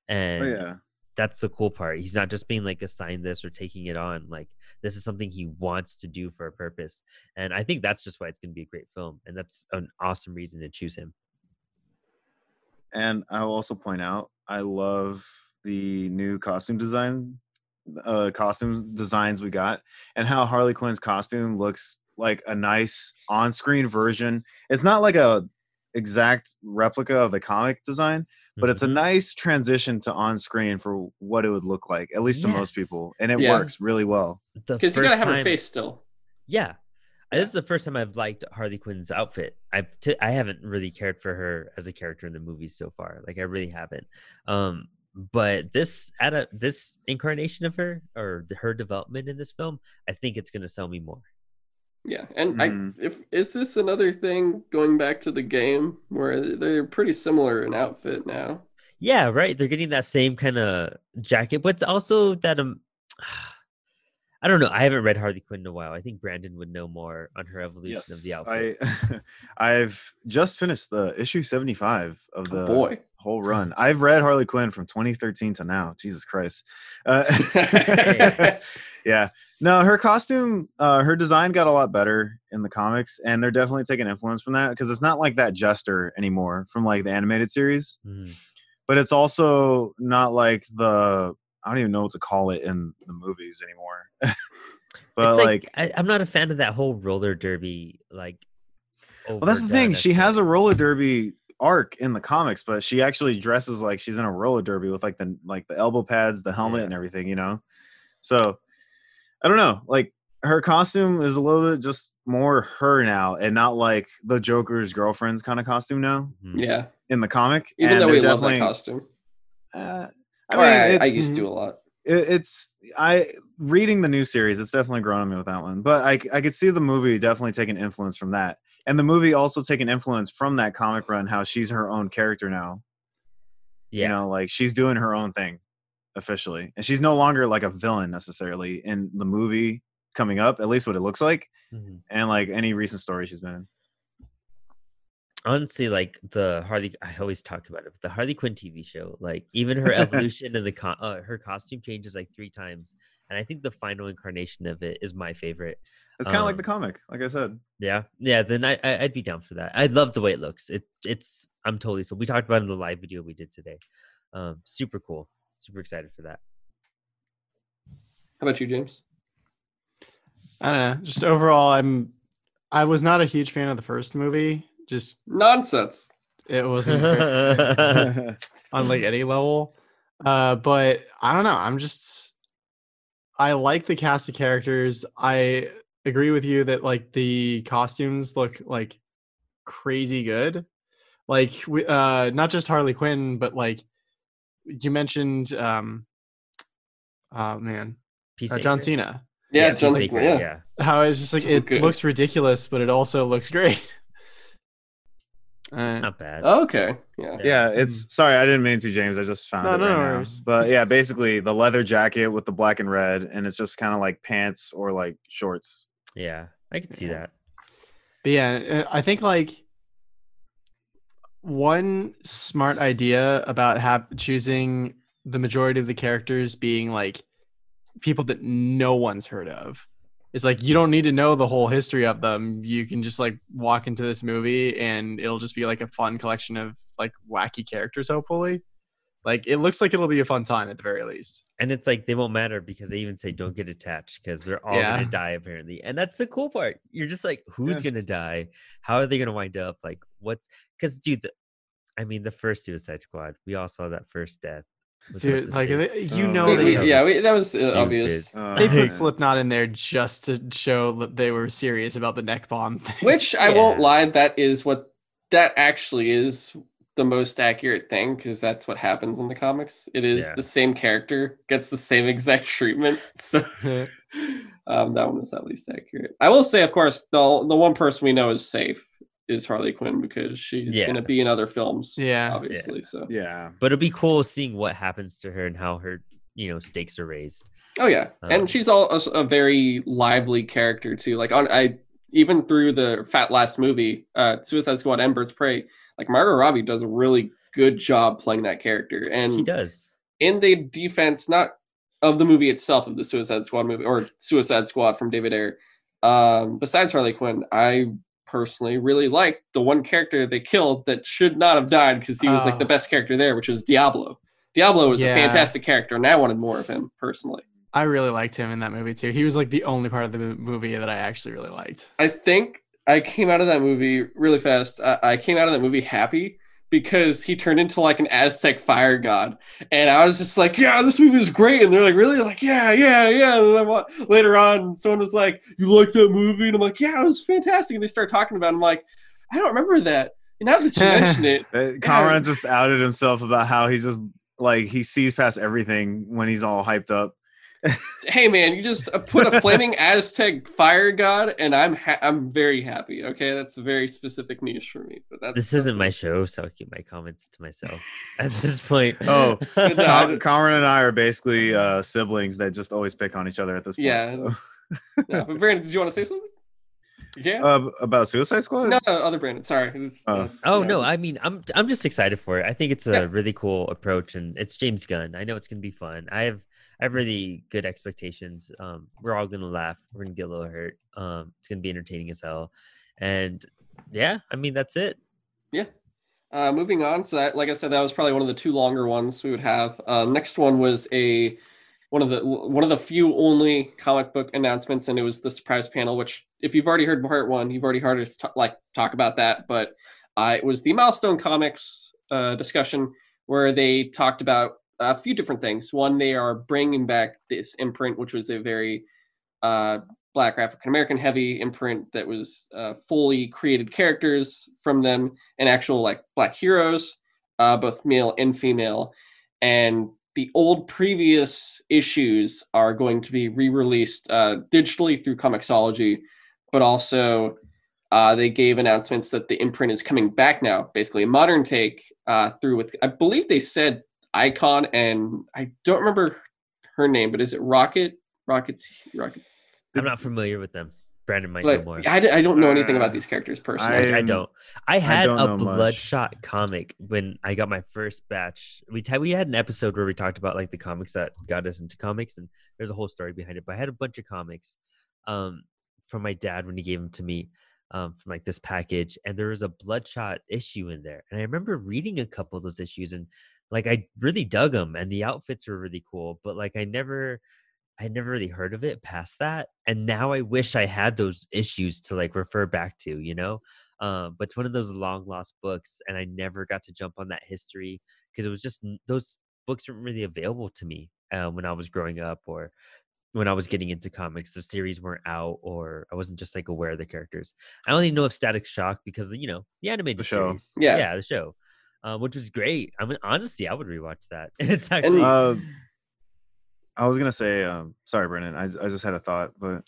and Oh yeah. that's the cool part. He's not just being like assigned this or taking it on. Like this is something he wants to do for a purpose. And I think that's just why it's going to be a great film. And that's an awesome reason to choose him. And I will also point out, I love the new costume design, uh, costume designs we got, and how Harley Quinn's costume looks like a nice on-screen version. It's not like a exact replica of the comic design, but it's a Mhm. nice transition to on-screen for what it would look like, at least to most people, and it Yes. works really well. Because you gotta have her face still. Yeah. This is the first time I've liked Harley Quinn's outfit. I've t- I haven't really cared for her as a character in the movies so far. Like I really haven't. Um, but this at a this incarnation of her or the- her development in this film, I think it's gonna sell me more. Yeah, and Mhm. I if is this another thing going back to the game where they're pretty similar in outfit now? Yeah, right. They're getting that same kind of jacket, but it's also that um, I don't know. I haven't read Harley Quinn in a while. I think Brandon would know more on her evolution of the outfit. I I've just finished the issue 75 of the Oh, boy. whole run. I've read Harley Quinn from 2013 to now. Jesus Christ. Uh, yeah. No, her costume, uh, her design got a lot better in the comics, and they're definitely taking influence from that because it's not like that Jester anymore from like the animated series, Mhm. but it's also not like the I don't even know what to call it in the movies anymore. but it's like, like, I, I'm not a fan of that whole roller derby like. well, that's the thing. She has a roller derby arc in the comics, but she actually dresses like she's in a roller derby with like the like the elbow pads, the helmet, Yeah. and everything. You know, so I don't know. Like her costume is a little bit just more her now, and not like the Joker's girlfriend's kind of costume now Mhm. Yeah, in the comic. even and though we love that definitely- costume. Uh, I, mean, I, it- I used to a lot. it, it's I reading the new series. It's definitely grown on me with that one. But I I could see the movie definitely taking influence from that, and the movie also taking influence from that comic run. How she's her own character now. Yeah. You know, like she's doing her own thing officially, and she's no longer like a villain necessarily in the movie coming up. At least what it looks like, Mhm. and like any recent story she's been in. Honestly like the harley i always talk about it but the harley quinn tv show like even her evolution and the co- uh, her costume changes like three times and i think the final incarnation of it is my favorite It's kind of like Um, the comic, like I said. yeah yeah then I, I i'd be down for that i love the way it looks it it's i'm totally so we talked about it in the live video we did today um super cool super excited for that How about you, James? I don't know. Just overall, I'm. I was not a huge fan of the first movie. Just Nonsense. it wasn't on like any level. Uh, but I don't know. I'm just. I like the cast of characters. I agree with you that like the costumes look like crazy good. Like we, uh, not just Harley Quinn, but like you mentioned. Um, oh man, uh, John Cena. Yeah, John Peacemaker, yeah. yeah how it's just like So it good. looks ridiculous, but it also looks great. So it's not bad Oh, okay. Yeah. Yeah, it's sorry, I didn't mean to, James. I just found No, it no right now. worries. But yeah, basically the leather jacket with the black and red, and it's just kind of like pants or like shorts. yeah i can see Yeah. that But yeah, uh, I think like one smart idea about have choosing the majority of the characters being like people that no one's heard of is like you don't need to know the whole history of them. You can just like walk into this movie and it'll just be like a fun collection of like wacky characters. Hopefully, like it looks like it'll be a fun time at the very least. and it's like they won't matter because they even say don't get attached because they're all Yeah. gonna die apparently and that's the cool part you're just like who's Yeah. gonna die how are they gonna wind up like what's because dude the, i mean the first suicide squad we all saw that first death Dude, like face. you Oh, know We- they we- yeah, we, that was uh, stupid. obvious. Uh, They Yeah. put Slipknot in there just to show that they were serious about the neck bomb. Thing. Which I won't lie, that is what that actually is the most accurate thing because that's what happens in the comics. It is Yeah. the same character gets the same exact treatment. So um, that one is at least accurate. I will say, of course, the the one person we know is safe is Harley Quinn because she's Yeah. going to be in other films. Yeah. obviously. So Yeah. but it'll be cool seeing what happens to her and how her you know stakes are raised Oh yeah, Um, and she's all a, a very lively character too. Like on I even through the Fat Last movie, uh, Suicide Squad and Birds of Prey, like Margot Robbie does a really good job playing that character. he And does in the defense, not of the movie itself, of the Suicide Squad movie or Suicide Squad from David Ayer, um, besides Harley Quinn, I personally really liked the one character they killed that should not have died because he was like the Oh. best character there, which was Diablo. Diablo was Yeah. a fantastic character, and I wanted more of him personally. I really liked him in that movie too. He was like the only part of the movie that I actually really liked. I think I came out of that movie really fast. I, I came out of that movie happy because he turned into like an Aztec fire god, and I was just like, "Yeah, this movie was great." And they're like, "Really?" Like, "Yeah, yeah, yeah." And then wa- later on, someone was like, "You like that movie?" And I'm like, "Yeah, it was fantastic." And they start talking about. it. I'm like, "I don't remember that." And now that you mention it, Uh, Kamron just outed himself about how he's just like he sees past everything when he's all hyped up. Hey man, you just uh, put a flaming Aztec fire god, and I'm ha- I'm very happy. Okay, that's a very specific niche for me. But that's This isn't my show, so I'll keep my comments to myself at this point. Oh, Good Com- Kamron and I are basically uh, siblings that just always pick on each other at this point. Yeah. so. Yeah, but Brandon, did you want to say something? Yeah. Uh, about Suicide Squad? no, no, other Brandon. Sorry. Oh. uh, Oh yeah. no, I mean I'm I'm just excited for it. I think it's a Yeah. really cool approach and it's James Gunn. I know it's gonna be fun. I have I have really good expectations. Um we're all gonna laugh, we're gonna get a little hurt. Um it's gonna be entertaining as hell. And yeah, I mean that's it. Yeah. Uh, moving on, so that, like I said, that was probably one of the two longer ones we would have. Uh, next one was a one of the one of the few only comic book announcements, and it was the surprise panel. Which, if you've already heard part one, you've already heard us t- like talk about that. But uh, it was the Milestone Comics uh, discussion where they talked about a few different things. One, they are bringing back this imprint, which was a very uh, Black African American heavy imprint that was uh, fully created characters from them and actual like Black heroes, uh, both male and female. And the old previous issues are going to be re-released uh, digitally through Comixology, but also uh, they gave announcements that the imprint is coming back now, basically a modern take uh, through with I believe they said Icon and I don't remember her name, but is it Rocket? Rocket Rocket I'm not familiar with them. Brandon might know like more. I, d- I don't know anything about Uh, these characters personally. I, I don't. I had don't a know much. Bloodshot comic when I got my first batch. We t- we had an episode where we talked about like the comics that got us into comics, and there's a whole story behind it. But I had a bunch of comics um, from my dad when he gave them to me um, from like this package, and there was a Bloodshot issue in there, and I remember reading a couple of those issues, and like I really dug them, and the outfits were really cool. But like I never. I never really heard of it past that. And now I wish I had those issues to like refer back to, you know? Um, but it's one of those long lost books, and I never got to jump on that history because it was just those books weren't really available to me uh, when I was growing up or when I was getting into comics. The series weren't out, or I wasn't just like aware of the characters. I only know of Static Shock because you know the animated show. series, Yeah. yeah, the show, uh, which was great. I mean, honestly, I would rewatch that. it's actually Uh, I was gonna say, um, sorry, Brennan. I, I just had a thought, but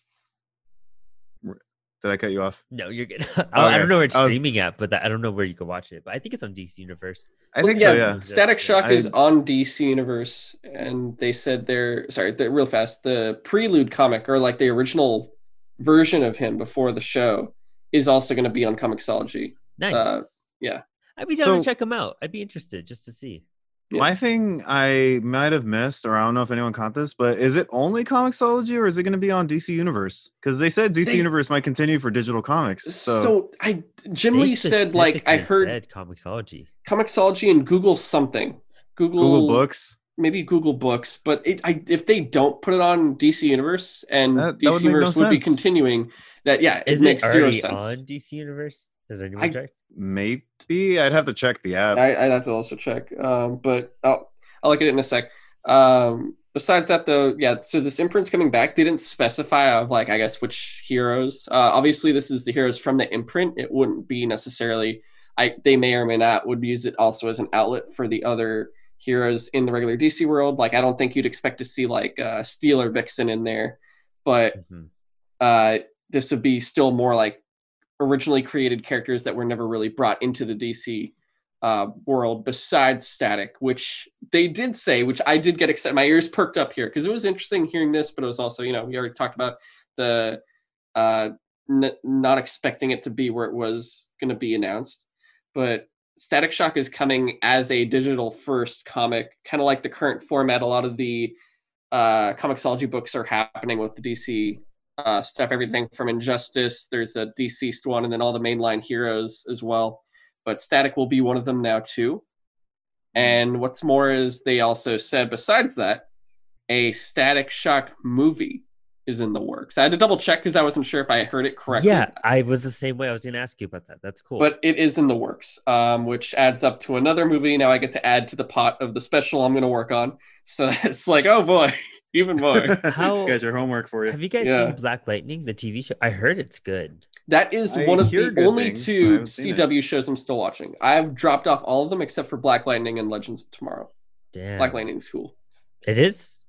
did I cut you off? no, you're good. I, I don't know where it's was- streaming at, but that, I don't know where you can watch it. But I think it's on DC Universe. I Well, think so. Yeah. Static Shock I- is on DC Universe, and they said they're sorry, the real fast. The Prelude comic, or like the original version of him before the show, is also going to be on Comixology. Nice. yeah. I'd be down to check them out. I'd be interested just to see. Yeah. My thing I might have missed, or I don't know if anyone caught this, but is it only Comixology or is it going to be on DC Universe? Because they said DC They- Universe might continue for digital comics. So, So, I Jim Lee said like I heard said Comixology. Comixology and Google something. Google, Google Books. maybe Google Books, but it, I, if they don't put it on DC Universe and That- that DC would make no Universe would be continuing, that yeah, Is it it makes zero already sense. on DC Universe? Does anyone I- checked? Maybe I'd have to check the app. I, I'd have to also check. Um, but I'll I'll look at it in a sec. Um, besides that, though, yeah. So this imprint's coming back. They didn't specify of like I guess which heroes. Uh, obviously, this is the heroes from the imprint. It wouldn't be necessarily. I they may or may not would use it also as an outlet for the other heroes in the regular DC world. Like I don't think you'd expect to see like uh, Steel or Vixen in there, but Mhm. uh, this would be still more like originally created characters that were never really brought into the DC uh, world besides Static, which they did say, which I did get excited. My ears perked up here because it was interesting hearing this, but it was also, you know, we already talked about the uh, n- not expecting it to be where it was going to be announced. But Static Shock is coming as a digital first comic, kind of like the current format. A lot of the uh, Comixology books are happening with the DC uh, stuff, everything from Injustice. There's a deceased one, and then all the mainline heroes as well. But Static will be one of them now too. And what's more is they also said, besides that, a Static Shock movie is in the works. I had to double check because I wasn't sure if I heard it correctly. Yeah, I was the same way. I was going to ask you about that. That's cool. But it is in the works, um, which adds up to another movie. Now I get to add to the pot of the special I'm going to work on. So it's like, oh boy, even more. How- you guys your homework for you. have you guys Yeah. seen Black Lightning, the TV show? I heard it's good. That is I one of the only things, two haven't it. CW shows I'm still watching. I've dropped off all of them except for Black Lightning and Legends of Tomorrow. Damn. Black Lightning's cool. It is.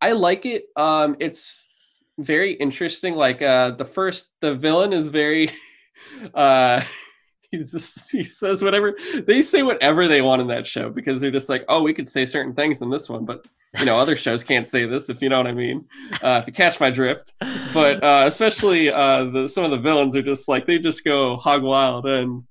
I like it. Um, it's very interesting. Like uh, the first, the villain is very. Uh, he's just he says whatever they say whatever they want in that show because they're just like, oh, we could say certain things in this one, but you know, other shows can't say this if you know what I mean. Uh, if you catch my drift. But uh, especially uh, the some of the villains are just like they just go hog wild and.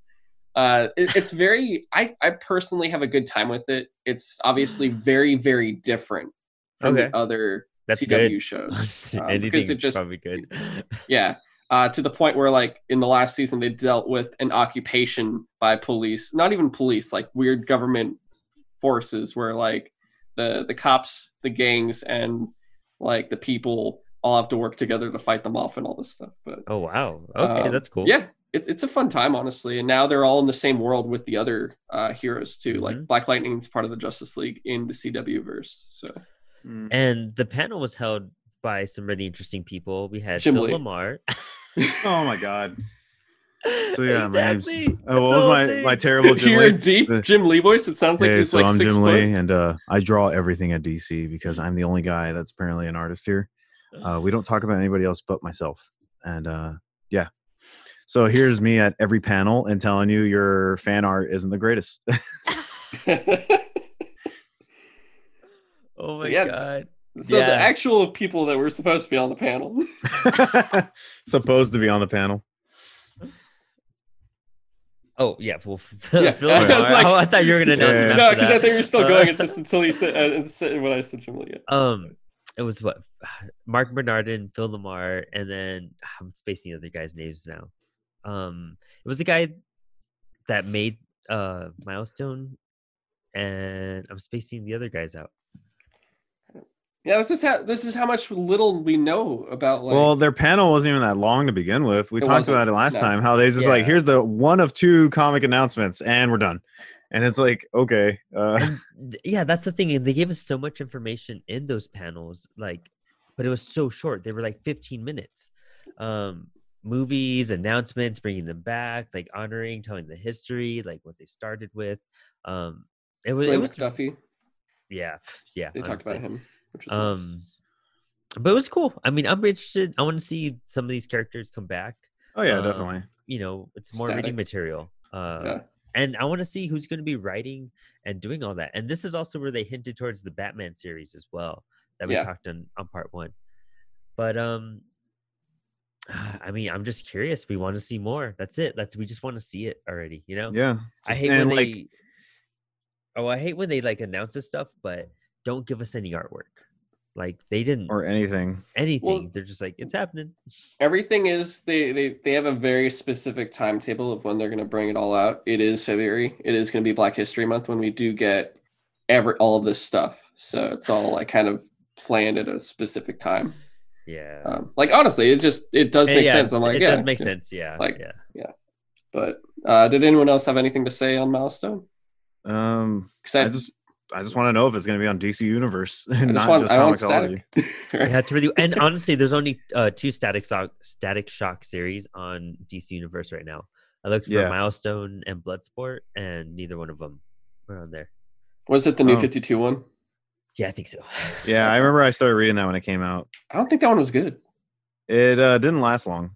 Uh, it, it's very. I I personally have a good time with it. It's obviously very very different from Okay. the other That's CW good. shows. um, because it just- probably good. Yeah. Uh, to the point where, like, in the last season, they dealt with an occupation by police, not even police, like weird government forces where, like, the, the cops, the gangs, and, like, the people all have to work together to fight them off and all this stuff. But Oh wow. Okay, um, that's cool. Yeah, it, it's a fun time, honestly. And now they're all in the same world with the other uh, heroes, too. Like, Mhm. Black Lightning's part of the Justice League in the CW verse. So, Mm. And the panel was held by some really interesting people. We had Jim Phil Lee. LaMarr. Oh my god. So yeah, my name's- Oh, what was my whole my terrible Jim You're Lee? deep Jim Lee voice. It sounds like Hey, he's so like I'm six Jim foot. Lee, and uh, I draw everything at DC because I'm the only guy that's apparently an artist here. Uh, we don't talk about anybody else but myself, and uh, yeah. So here's me at every panel and telling you your fan art isn't the greatest. Oh my Yeah. god. so Yeah. the actual people that were supposed to be on the panel. Supposed to be on the panel. Oh yeah. Well, Phil, Yeah, I like- oh, I thought you were gonna announce Yeah. no, because I think you're still Uh, going. It's just until you said, uh, when I said Jim Lee. Yeah. Um, it was what Marc Bernardin, Phil LaMarr, and then I'm spacing the other guys' names now. Um, it was the guy that made uh Milestone, and I'm spacing the other guys out. Yeah, this is how this is how much little we know about. Like, well, their panel wasn't even that long to begin with. We talked about it last no. time. How they just like, here's the one of two comic announcements, and we're done. And it's like, okay, uh, And yeah, that's the thing. and They gave us so much information in those panels, like, but it was so short. They were like 15 minutes. Um, movies, announcements, bringing them back, like honoring, telling the history, like what they started with. Um, it was, it was, McDuffie. yeah, yeah. They talked about him, which was nice. Um, but it was cool. I mean, I'm interested. I want to see some of these characters come back. oh yeah, Um, definitely. You know, it's more Static. reading material. Uh, yeah. and I want to see who's going to be writing and doing all that. And this is also where they hinted towards the Batman series as well that we Yeah. talked on on part one. But um, I mean, I'm just curious. We want to see more. That's it. That's we just want to see it already. You know. Yeah, I hate when and, they. Oh, I hate when they like announce this stuff, but don't give us any artwork. Like they didn't or anything. anything. They're just like it's happening. Everything is they, they they have a very specific timetable of when they're going to bring it all out. It is February. It is going to be Black History Month when we do get every all of this stuff. So it's all like kind of planned at a specific time. Yeah. Um, like honestly, it just it does make yeah, sense. I'm like, it yeah, does make sense. Yeah. Like, yeah. Yeah. But uh, did anyone else have anything to say on Milestone? Um, Because I just I just want to know if it's going to be on DC Universe and not want- just I want Comixology. Yeah, it's really and honestly, there's only uh, two Static Shock Static Shock series on DC Universe right now. I looked for Yeah. Milestone and Bloodsport, and neither one of them were on there. Was it the new Oh. 52 one? Yeah, I think so. Yeah, I remember I started reading that when it came out. I don't think that one was good. It uh, didn't last long.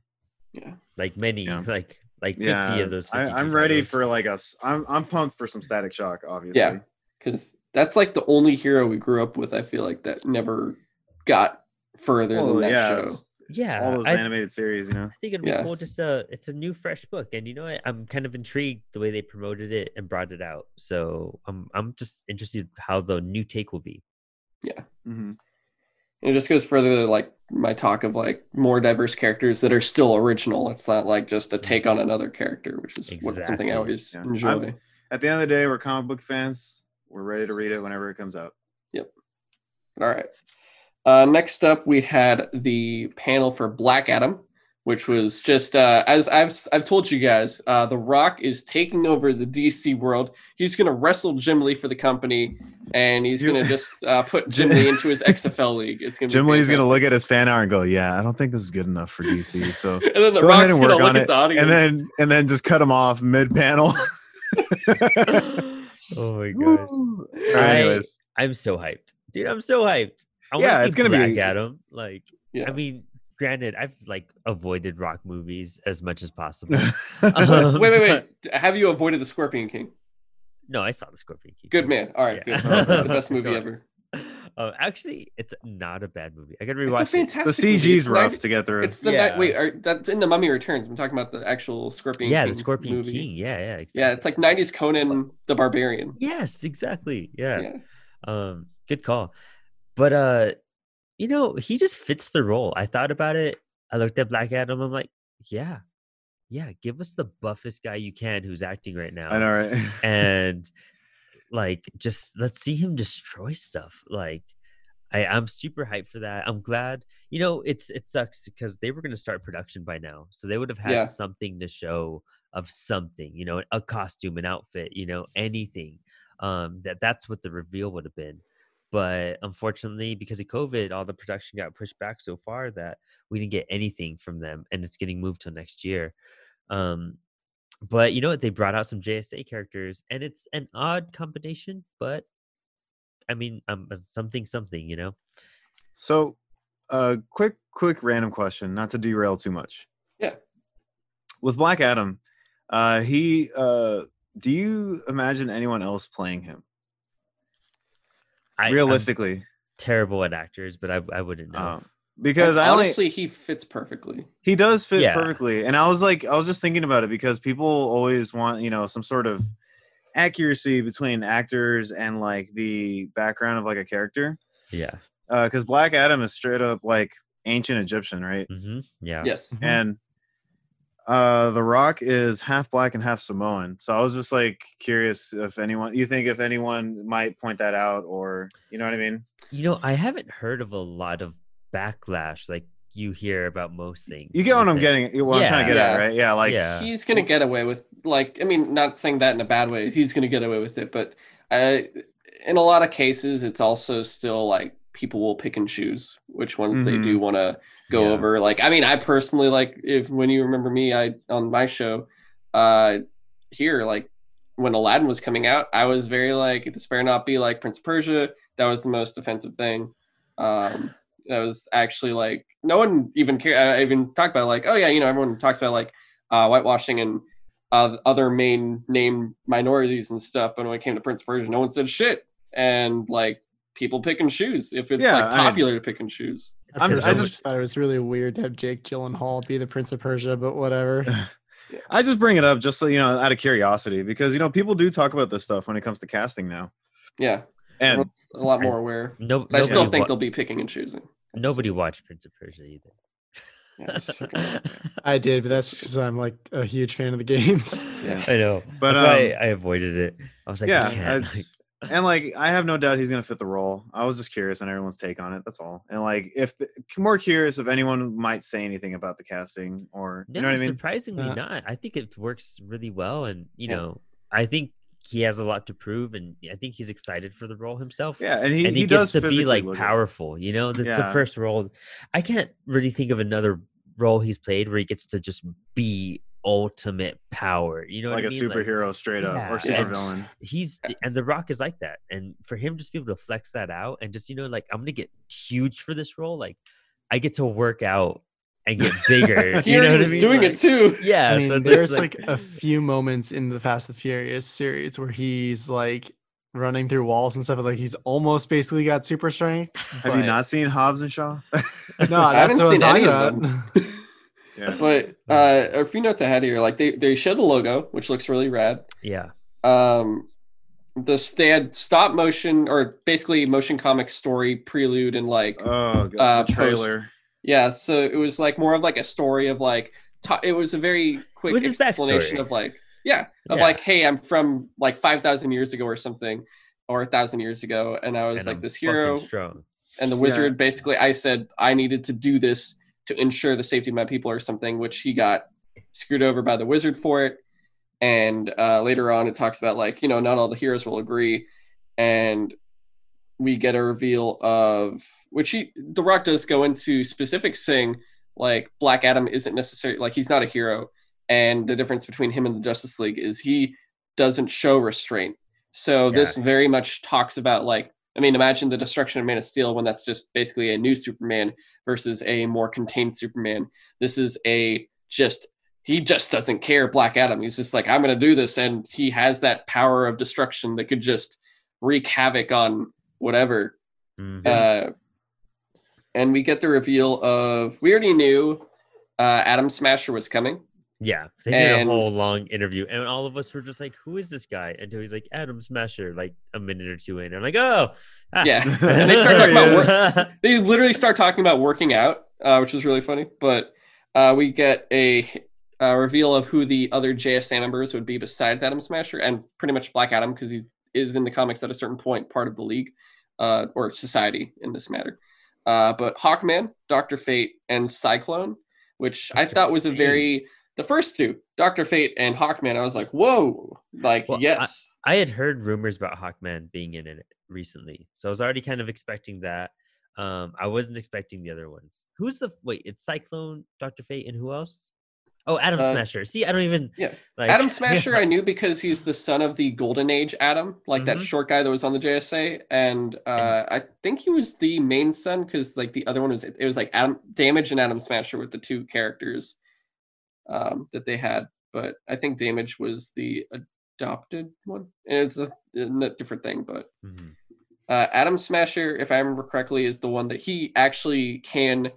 Yeah. like many, Yeah. like like 50 Yeah, of those. I, I'm ready titles. for like us. I'm I'm pumped for some Static Shock. Obviously. Yeah. Because that's like the only hero we grew up with. I feel like that never got further Well, than that yeah, show. Yeah, all those I, animated series, you know. I think it'd be Yeah. cool. Just a, it's a new, fresh book, and you know what? I'm kind of intrigued the way they promoted it and brought it out. So I'm, I'm just interested how the new take will be. Mm-hmm. And it just goes further to like my talk of like more diverse characters that are still original. It's not like just a take on another character, which is what, something I always Yeah. enjoy. I'm- At the end of the day, we're comic book fans. We're ready to read it whenever it comes out. Yep. All right. Uh, next up, we had the panel for Black Adam, which was just uh, as I've I've told you guys, uh, The Rock is taking over the DC world. He's gonna wrestle Jim Lee for the company, and he's You- gonna just uh, put Jim Lee into his XFL league. It's gonna be Jim Lee's gonna look at his fan art and go, "Yeah, I don't think this is good enough for DC." So and then The go ahead Rock's and gonna work look on at it, the audience. and then and then just cut him off mid panel. Oh my god. Woo. I- Anyways, I'm so hyped, dude. I'm so hyped. I Yeah, see it's gonna Black be- Adam. Like, Yeah. I mean, granted, I've like avoided rock movies as much as possible. Um, wait, wait, but- wait. Have you avoided the Scorpion King? No, I saw the Scorpion King. Good man. All right, Yeah. good. The best movie ever. Oh, actually, it's not a bad movie. I gotta It's a rewatch it. the movie. CG's It's rough 90 to get through. It's the Yeah. wait. Are, that's in the Mummy Returns. I'm talking about the actual Scorpion. Yeah, the Scorpion movie. King. Yeah, yeah, exactly. Yeah, it's like '90s Conan the Barbarian. yes, exactly. Yeah. Yeah. Um, good call. But uh, you know, he just fits the role. I thought about it. I looked at Black Adam. I'm like, yeah, yeah. Give us the buffest guy you can who's acting right now. I know, right? and like just let's see him destroy stuff like I, i'm super hyped for that i'm glad you know it's it sucks because they were going to start production by now so they would have had Yeah. something to show of something you know a costume an outfit you know anything um that that's what the reveal would have been but unfortunately because of covid all the production got pushed back so far that we didn't get anything from them and it's getting moved till next year um but you know what? They brought out some JSA characters, and it's an odd combination, but I mean, um, something, something, you know. So, uh, quick, quick random question, not to derail too much. Yeah. With Black Adam, uh, he, uh, do you imagine anyone else playing him I, I'm realistically? terrible at actors, but I, I wouldn't know. Um, because And I only, honestly, he fits perfectly. he does fit Yeah. perfectly, and I was like, I was just thinking about it because people always want, you know, some sort of accuracy between actors and like the background of like a character. yeah. Because Black Adam is straight up like ancient Egyptian, right? Mm-hmm. Yeah. Yes. Mhm. and uh the rock is half black and half samoan so i was just like curious if anyone you think if anyone might point that out or you know what i mean You know, I haven't heard of a lot of backlash like you hear about most things. you get what i'm it. getting what i'm trying to get Yeah. at right yeah like yeah. he's gonna get away with like I mean, not saying that in a bad way. He's gonna get away with it, but uh, in a lot of cases, it's also still like people will pick and choose which ones they do want to go Yeah. over. Like, I mean, I personally like if when you remember me, I on my show, uh, here like when Aladdin was coming out, I was very like this better not be like Prince Persia. That was the most offensive thing. Um, that was actually like no one even care. I even talked about like, oh yeah, you know, everyone talks about like uh, whitewashing and uh, other main name minorities and stuff. But when it came to Prince of Persia, no one said shit. And like people pick and choose if it's Yeah, like I popular to pick and choose. I, I'm- I just- just thought it was really weird to have Jake Gyllenhaal be the Prince of Persia, but whatever. i just bring it up just so you know out of curiosity because you know people do talk about this stuff when it comes to casting now Yeah, and everyone's a lot more aware. No, But I still think wa- they'll be picking and choosing. Nobody watched Prince of Persia either. Yeah, it's freaking- I did, but that's because I'm like a huge fan of the games. Yeah. I know, But, That's um, I avoided it. I was like, yeah I can't. Like, and like i have no doubt he's gonna fit the role i was just curious on everyone's take on it that's all and like if the, more curious if anyone might say anything about the casting or No, you know what i mean surprisingly Uh, not. I think it works really well, and you Yeah. know, I think he has a lot to prove, and I think he's excited for the role himself. yeah and he, and he, he, gets does to be like look it. powerful. You know, that's the first role. I can't really think of another role he's played where he gets to just be ultimate power. You know, like what a I mean? Like, superhero straight up Yeah, or and- supervillain he's and the rock is like that and for him just be able to flex that out and just you know like i'm gonna get huge for this role like i get to work out and get bigger He you know what I mean? doing Like, it too. yeah I mean, so it's there's just like a few moments in the Fast and Furious series where he's like running through walls and stuff. Like he's almost basically got super strength. have you not seen hobbs and shaw No, I haven't that's what I'm seen any talking of about. them. yeah But uh, a few notes ahead here, like they they showed the logo, which looks really rad. yeah Um, this they had stop motion or basically motion comic story prelude and like oh god Uh, the post- trailer yeah, so it was like more of like a story of like ta- it was a very quick explanation backstory. of like yeah of Yeah. like hey I'm from like five thousand years ago or something or a thousand years ago and I was and like I'm this hero and the wizard basically I said I needed to do this to ensure the safety of my people or something, which he got screwed over by the wizard for it. And uh, later on, it talks about like you know not all the heroes will agree, and we get a reveal of which he the Rock does go into specifics saying like Black Adam isn't necessarily like he's not a hero, and the difference between him and the Justice League is he doesn't show restraint, So this very much talks about like I mean, imagine the destruction of Man of Steel when that's just basically a new Superman versus a more contained Superman. This is a just he just doesn't care Black Adam. He's just like I'm going to do this and he has that power of destruction that could just wreak havoc on whatever. Mhm. Uh and we get the reveal of we already knew uh Atom Smasher was coming. yeah, they did and- a whole long interview, and all of us were just like, "Who is this guy?" Until he's like Atom Smasher, like a minute or two in. I'm like, "Oh, ah." Yeah. And they start talking about work, they literally start talking about working out, uh, which was really funny. But uh, we get a, uh reveal of who the other JSA members would be besides Atom Smasher and pretty much Black Adam because he is in the comics at a certain point part of the league uh, or society in this matter. Uh, but Hawkman, Doctor Fate, and Cyclone, which I thought was a very the first two, Doctor Fate and Hawkman. I was like, whoa, like Well, I- yes. I had heard rumors about Hawkman being in it recently, so I was already kind of expecting that. Um, I wasn't expecting the other ones. Who's the wait? It's Cyclone, Doctor Fate, and who else? Oh, Atom Uh, Smasher. See, I don't even. yeah. like Atom Smasher, I knew because he's the son of the Golden Age Atom, like that Mhm. short guy that was on the JSA, and uh, I think he was the main son because like the other one was it was like Adam Damage and Atom Smasher were the two characters um, that they had, but I think Damage was the adopted one, and it's a, a different thing. But Mhm. uh, Atom Smasher, if I remember correctly, is the one that he actually can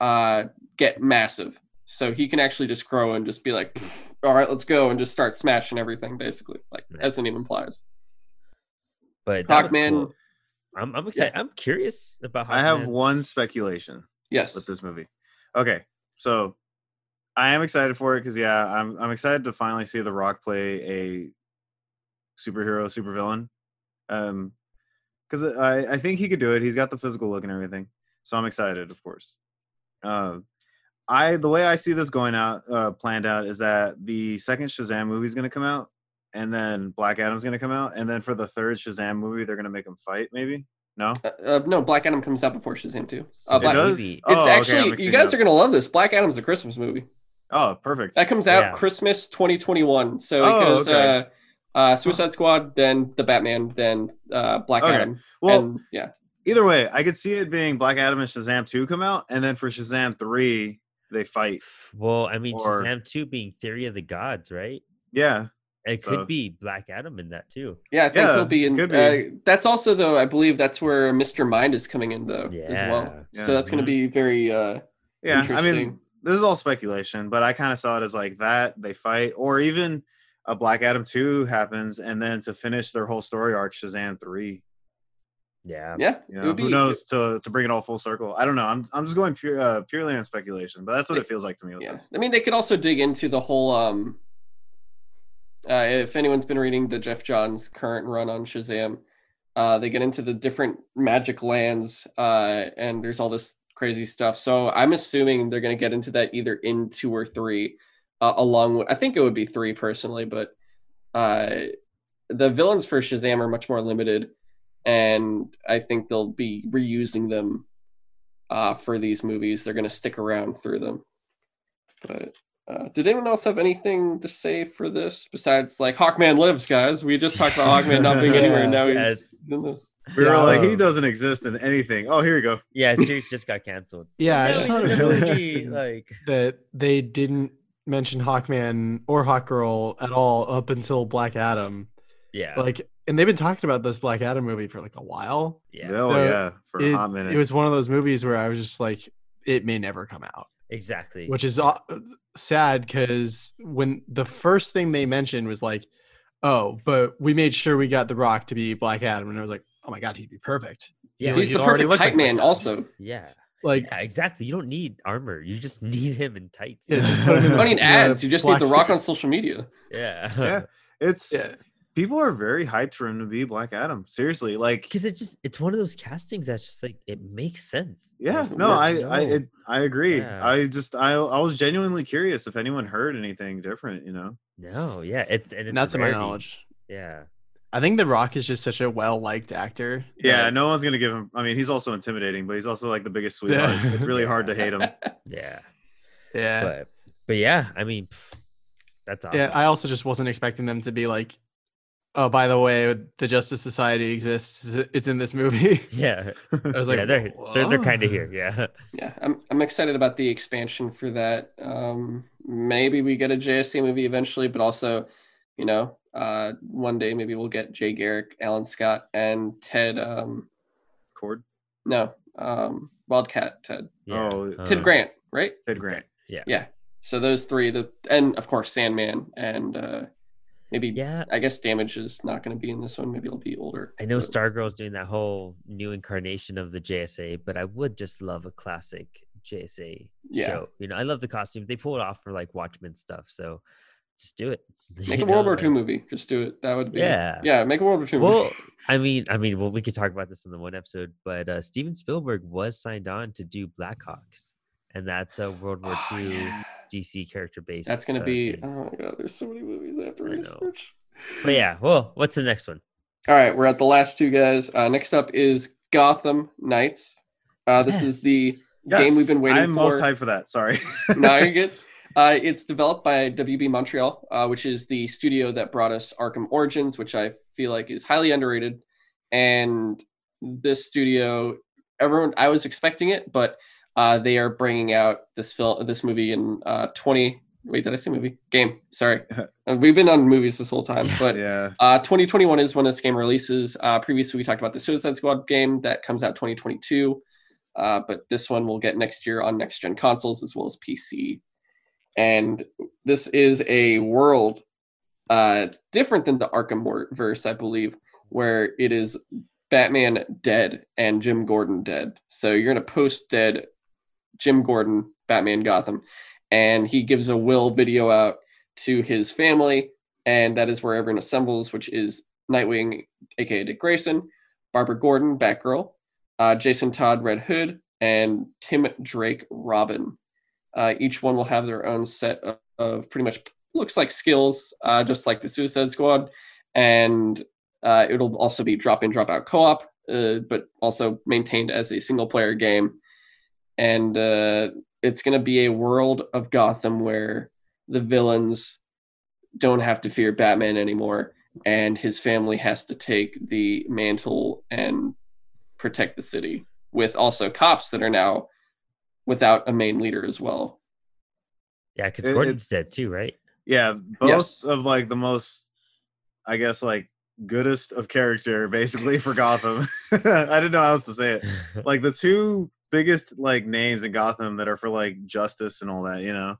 uh, get massive. So he can actually just grow and just be like, all right, let's go, and just start smashing everything, basically, like as the name implies. But that was Hawkman- cool. I'm, I'm excited. I'm curious about. Hawkman. I have one speculation Yes. with this movie. Okay, so I am excited for it because yeah, I'm I'm excited to finally see The Rock play a superhero, supervillain. Um, because I I think he could do it. He's got the physical look and everything, so I'm excited, of course. Um, I the way I see this going out, uh, planned out is that the second Shazam movie is going to come out, and then Black Adam's going to come out, and then for the third Shazam movie, they're going to make them fight. Maybe no. Uh, uh, no, Black Adam comes out before Shazam too. Uh, Black, it does. maybe- It's Oh, actually mixing you guys up. are gonna love this. Black Adam's a Christmas movie Oh, perfect. that comes out Yeah. Christmas 2021. So Oh, it goes okay. uh, uh, Suicide Squad, then the Batman, then uh, Black Okay. Adam. Well, and, yeah, either way, I could see it being Black Adam and Shazam 2 come out, and then for Shazam 3, they fight. Well, I mean, or- Shazam 2 being Theory of the Gods, right? Yeah. It So- could be Black Adam in that too. yeah, I think Yeah, he'll be in. could be. Uh, that's also though, I believe that's where Mr. Mind is coming in though as well. Yeah. Yeah. So that's gonna Mhm. be very. uh Yeah. I mean, this is all speculation, but I kind of saw it as like that, they fight, or even a Black Adam 2 happens, and then to finish their whole story arc, Shazam 3. Yeah. Yeah, You know, would be. who knows to, to bring it all full circle? I don't know. I'm, I'm just going pure, uh, purely on speculation, but that's what Yeah. it feels like to me with Yeah, this. I mean, they could also dig into the whole. um uh, If anyone's been reading the Geoff Johns current run on Shazam, uh, they get into the different magic lands, uh, and there's all this crazy stuff. So I'm assuming they're going to get into that either in two or three, uh, along with. I think it would be three personally, but uh, the villains for Shazam are much more limited, and I think they'll be reusing them uh, for these movies. They're going to stick around through them. But uh, did anyone else have anything to say for this besides like Hawkman lives, guys? We just talked about Hawkman not being anywhere, and now he's in this. We were Yeah, like, he doesn't exist in anything. Oh, here you go. Yeah, series just got canceled. Yeah, I just he's thought it was really like that they didn't mention Hawkman or Hawkgirl at all up until Black Adam. yeah, Like, and they've been talking about this Black Adam movie for like a while. yeah, Oh, So yeah. For a hot minute. it was one of those movies where I was just like, it may never come out, exactly. which is uh, sad because when the first thing they mentioned was like, oh, but we made sure we got The Rock to be Black Adam, and I was like, oh my god, he'd be perfect. yeah, know, He's he the already perfect looks hype like Black man, Adam. also. yeah, Like, yeah, exactly. You don't need armor. You just need him in tights. Yeah, just put him in You don't need ads. You just need the Rock suit. on social media. yeah, yeah. It's yeah, people are very hyped for him to be Black Adam. Seriously. Like, because it just it's one of those castings that's just like it makes sense. Yeah, Like, no, I works. I it, I agree. Yeah. I just I I was genuinely curious if anyone heard anything different. You know, No, yeah, it's and it's not to my knowledge. Yeah, I think The Rock is just such a well liked actor. yeah, that- no one's gonna give him. I mean, he's also intimidating, but he's also like the biggest Yeah. sweetheart. it's really hard to hate him. yeah, yeah. but but yeah, I mean, pff, that's awesome. Yeah, I also just wasn't expecting them to be like oh, by the way, the Justice Society exists. It's in this movie. Yeah, I was like, yeah, they're they're, they're kind of here. Yeah, Yeah, I'm I'm excited about the expansion for that. Um, maybe we get a JSC movie eventually, but also, you know, uh, one day maybe we'll get Jay Garrick, Alan Scott, and Ted. Um, Kord. no, um, Wildcat Ted. yeah. Oh, Ted uh, Grant, right? Ted Grant. Yeah, Yeah. So those three, the and of course Sandman and uh, maybe yeah. I guess Damage is not going to be in this one. Maybe it'll be older. I know but- Stargirl's doing that whole new incarnation of the JSA, but I would just love a classic JSA Yeah. show. You know, I love the costumes. They pull it off for like Watchmen stuff. So just do it. Make a World War II movie. Just do it. That would be Yeah. Yeah, make a World War II Well, movie. I mean, I mean, well, we could talk about this in the one episode, but uh, Steven Spielberg was signed on to do Blackhawks, and that's a World War Oh, II yeah. DC character based. That's gonna uh, be. thing. Oh my god, there's so many movies I have to I know. research. But yeah, well, what's the next one? All right, we're at the last two guys. Uh, next up is Gotham Knights. Uh, this is the Yes. game we've been waiting for. I'm for. most hyped for that. Sorry. no, you're good. Uh, it's developed by WB Montreal, uh, which is the studio that brought us Arkham Origins, which I feel like is highly underrated. And this studio, everyone, I was expecting it, but uh, they are bringing out this film, this movie in uh, 20. Wait, did I say movie? Game. Sorry, Uh, we've been on movies this whole time, but yeah. uh, 2021 is when this game releases. Uh, previously, we talked about the Suicide Squad game that comes out 2022, uh, but this one we'll get next year on next gen consoles as well as PC. And this is a world uh, different than the Arkham verse, I believe, where it is Batman dead and Jim Gordon dead. So you're in a post dead Jim Gordon Batman Gotham, and he gives a will video out to his family and that is where everyone assembles, which is Nightwing, aka Dick Grayson, Barbara Gordon, Batgirl, uh, Jason Todd, Red Hood, and Tim Drake, Robin. Uh, each one will have their own set of, of pretty much looks like skills, uh, just like the Suicide Squad, and uh, it'll also be drop in, drop out co-op, uh, but also maintained as a single player game. And uh, it's going to be a world of Gotham where the villains don't have to fear Batman anymore, and his family has to take the mantle and protect the city with also cops that are now without a main leader as well. Yeah, because It- Gordon's dead too, right? Yeah. Both Yes. of like the most, I guess, like goodest of character basically for Gotham. I didn't know how else to say it. Like the two biggest like names in Gotham that are for like justice and all that, you know.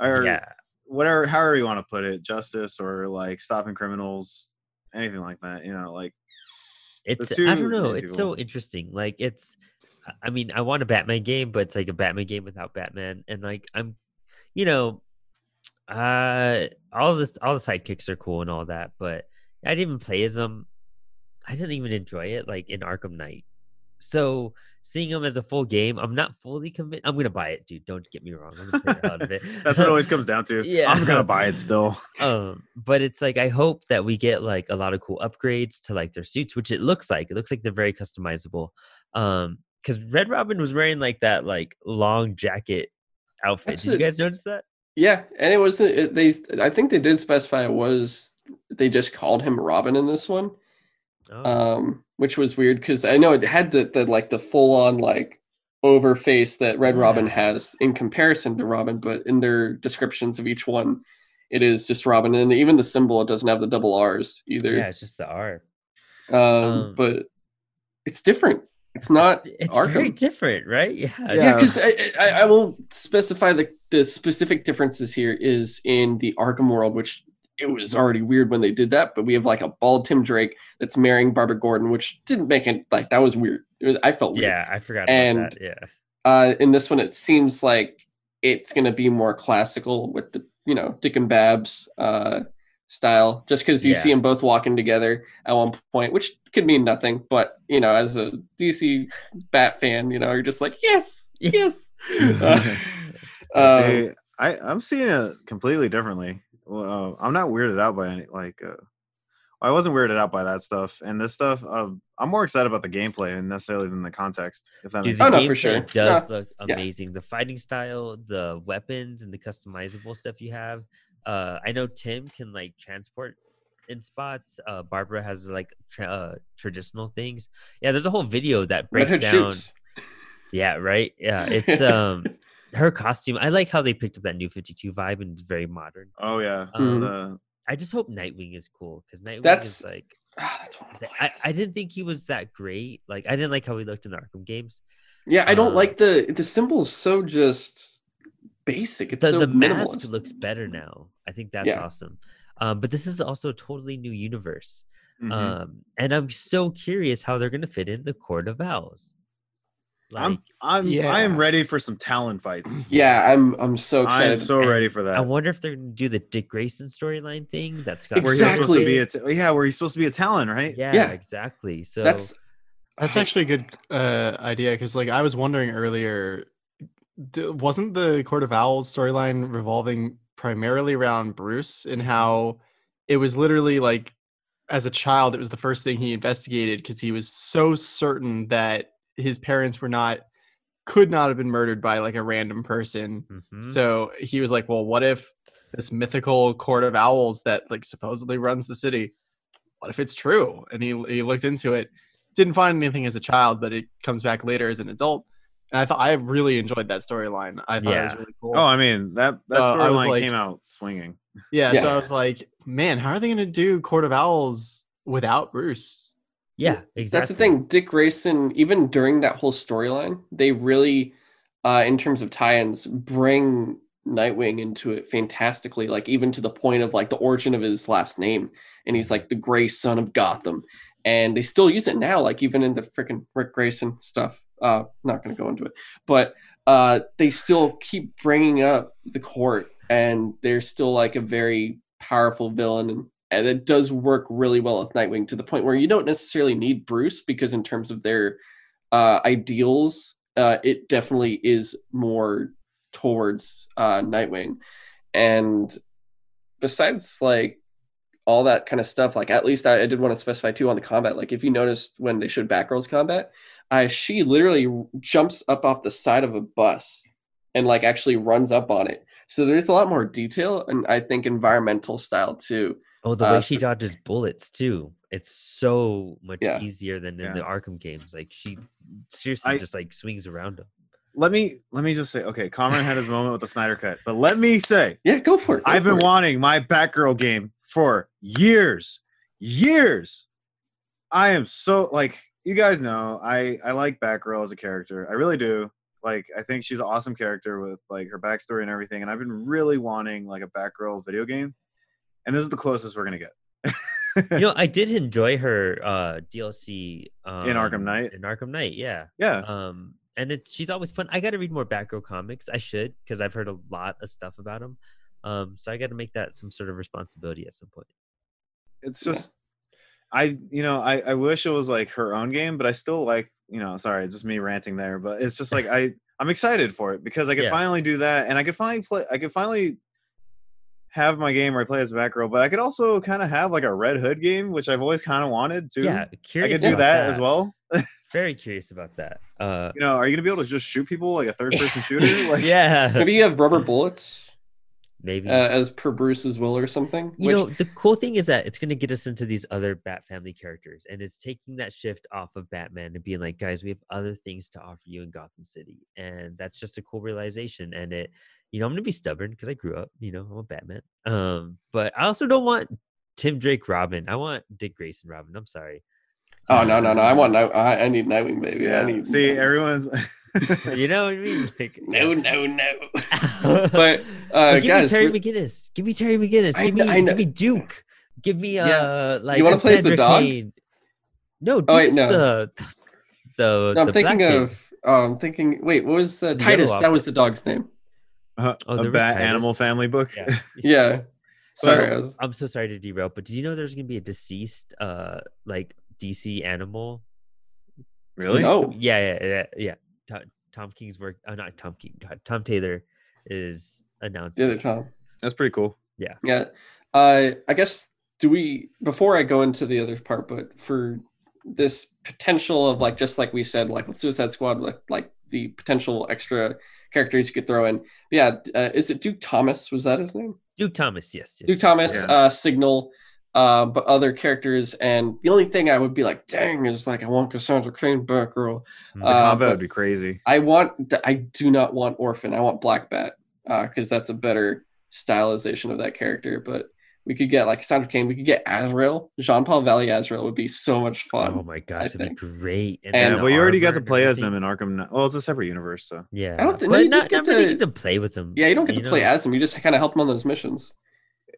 Or yeah, whatever however you want to put it, justice or like stopping criminals, anything like that, you know, like it's I don't know. It's so interesting. Like it's, I- I mean, I want a Batman game, but it's like a Batman game without Batman, and like I'm, you know, uh, all this, all the sidekicks are cool and all that, but I didn't even play as them. I didn't even enjoy it like in Arkham Knight. So seeing them as a full game, I'm not fully convinced. I'm gonna buy it, dude. Don't get me wrong. I'm gonna play the out of it. that's what it always comes down to. Yeah. I'm gonna buy it still. um but it's like i hope that we get like a lot of cool upgrades to like their suits which it looks like it looks like they're very customizable um because red robin was wearing like that like long jacket outfit That's did you guys notice that Yeah, and it was it, they. I think they did specify it was they just called him Robin in this one, oh, um, which was weird because I know it had the, the like the full on like over face that Red Robin Yeah. has in comparison to Robin, but in their descriptions of each one, it is just Robin, and even the symbol it doesn't have the double R's either. yeah it's just the r um, um, but it's different. It's not it's very different right yeah Yeah, Yeah. because I, I, I will specify the, the specific differences here is in the Arkham world, which it was already weird when they did that, but we have like a bald Tim Drake that's marrying Barbara Gordon, which didn't make it like that was weird. It was I felt weird. yeah i forgot about And- that yeah Uh, in this one, it seems like it's gonna be more classical with the you know Dick and Babs uh, style, just because you Yeah. see them both walking together at one point, which could mean nothing, but you know, as a DC Bat fan, you know, you're just like yes, yes. Uh, um, See, I I'm seeing it completely differently. Well, uh, I'm not weirded out by any like. Uh, I wasn't weirded out by that stuff, and this stuff. Uh, I'm more excited about the gameplay and necessarily than the context. If that Dude, makes the Oh, no, gameplay for sure. does No, look yeah. amazing. The fighting style, the weapons, and the customizable stuff you have. Uh, I know Tim can like transport in spots. Uh, Barbara has like tra- uh, traditional things. Yeah, there's a whole video that breaks Hood down. shoots. Yeah, right. Yeah, it's um her costume. I like how they picked up that new 52 vibe and it's very modern. Oh yeah. Um, The- I just hope Nightwing is cool because Nightwing That's- is like that's one of the I, I didn't think he was that great. Like I didn't like how he looked in the Arkham games. Yeah, I don't uh, like the the symbol so just basic. It's The so the mask looks better now. I think that's Yeah. awesome. Um, but this is also a totally new universe. mhm. Um, and I'm so curious how they're gonna fit in the Court of Owls. Like I'm I'm I am ready for some Talon fights. Yeah, I'm I'm so excited. I'm so And ready for that. I wonder if they're gonna do the Dick Grayson storyline thing that's got where he's supposed to be Exactly. a ta- yeah, where he's supposed to be a Talon, right? yeah, Yeah. exactly. So That's That's actually a good uh, idea because, like, I was wondering earlier, d- wasn't the Court of Owls storyline revolving primarily around Bruce and how it was literally like, as a child, it was the first thing he investigated because he was so certain that his parents were not, could not have been murdered by like a random person. mhm. So he was like, well, what if this mythical Court of Owls that like supposedly runs the city, what if it's true? And he, he looked into it didn't find anything as a child, but it comes back later as an adult. And I thought I really enjoyed that storyline. I thought it was really cool. Oh, I mean that that Uh, I storyline like- came out swinging. yeah, So. I was like, man, how are they going to do Court of Owls without Bruce? Yeah, exactly. That's the thing. Dick Grayson, even during that whole storyline, they really, uh, in terms of tie-ins, bring Nightwing into it fantastically. Like even to the point of like the origin of his last name, and he's like the Gray Son of Gotham, and they still use it now. Like even in the freaking Ric Grayson stuff. Uh, not going to go into it, but uh, they still keep bringing up the court, and they're still like a very powerful villain and and it does work really well with Nightwing to the point where you don't necessarily need Bruce because in terms of their uh, ideals, uh, it definitely is more towards uh, Nightwing. And besides like all that kind of stuff, like at least I, I did want to specify too on the combat. Like if you noticed when they showed Batgirl's combat, she literally jumps up off the side of a bus and like actually runs up on it. So there's a lot more detail and I think environmental style too. Oh, the Uh, way she so- dodges bullets too. It's so much Yeah. easier than in Yeah. the Arkham games. Like she seriously I- just like swings around him. Let me let me just say, okay, Kamron had his moment with the Snyder cut, but let me say, Yeah, go for it. go I've for been it. wanting my Batgirl game for years, years. I am so like you guys know I I like Batgirl as a character. I really do. Like I think she's an awesome character with like her backstory and everything. And I've been really wanting like a Batgirl video game, and this is the closest we're gonna get. you know, I did enjoy her uh DLC um, in Arkham Knight? In Arkham Knight, yeah. yeah, Um, and it, she's always fun. I got to read more Batgirl comics. I should because I've heard a lot of stuff about them. Um, so I got to make that some sort of responsibility at some point. it's Yeah. just I you know I I wish it was like her own game, but I still like you know sorry just me ranting there, but it's just like I I'm excited for it because I could Yeah. finally do that and I could finally play I could finally have my game where I play as Batgirl, but I could also kind of have like a Red Hood game, which I've always kind of wanted to. Yeah, curious. I could do about that, as well. Very curious about that. Uh, You know, are you gonna be able to just shoot people like a third person shooter? Like yeah, Maybe you have rubber bullets maybe. uh, as per Bruce's will or something. you which- know, the cool thing is that it's going to get us into these other Bat family characters, and it's taking that shift off of Batman and being like, guys, we have other things to offer you in Gotham City, and that's just a cool realization. And it, you know, I'm going to be stubborn because I grew up, you know, I'm a Batman. Um, but I also don't want Tim Drake Robin. I want Dick Grayson Robin. I'm sorry. Oh no no no! I want no. I, I need Nightwing baby. I need See, everyone's You know what I mean? Like, no no no. but uh, But give guys, me Terry we- McGinnis. Give me Terry McGinnis. Give me, know- give me Duke. Give me uh Yeah. like wanna play the dog? Kane. No, Duke wait, is no. the the no, I'm the thinking black of. Oh, I'm thinking. Wait, what was uh, The Titus? That was the dog's name. uh, Oh, a there was Bat Animal Family book. Yeah. Yeah. Sorry. I was... I'm so sorry to derail, but did you know there's gonna be a DCeased uh like DC animal? really? No. Oh. Yeah, yeah, yeah, yeah. Tom, Tom King's work. Uh, not Tom King. God, Tom Taylor is announced. the other Tom. That's pretty cool. Yeah. Uh, I guess do we before I go into the other part, but for this potential of like just like we said, like with Suicide Squad, with like the potential extra characters you could throw in. Yeah, uh, is it Duke Thomas? Was that his name? Duke Thomas. Yes. yes Duke yes, Thomas. Yeah. uh, Signal, Uh, but other characters, and the only thing I would be like, dang, is like I want Cassandra Cain back, girl. Mm. The Uh, combat would be crazy. I want, I do not want Orphan. I want Black Bat, because that's a better stylization of that character. But we could get like Cassandra Cain. We could get Azrael. Jean Paul Valley Azrael would be so much fun. oh my gosh, that'd be great. And- Yeah, then but the you already got armor to play as everything. them in Arkham. Knight- Well, it's a separate universe, so Yeah, I don't think- but no, you not, get not really to- get to play with them. yeah, you don't get to play as him. You just kind of help him on those missions.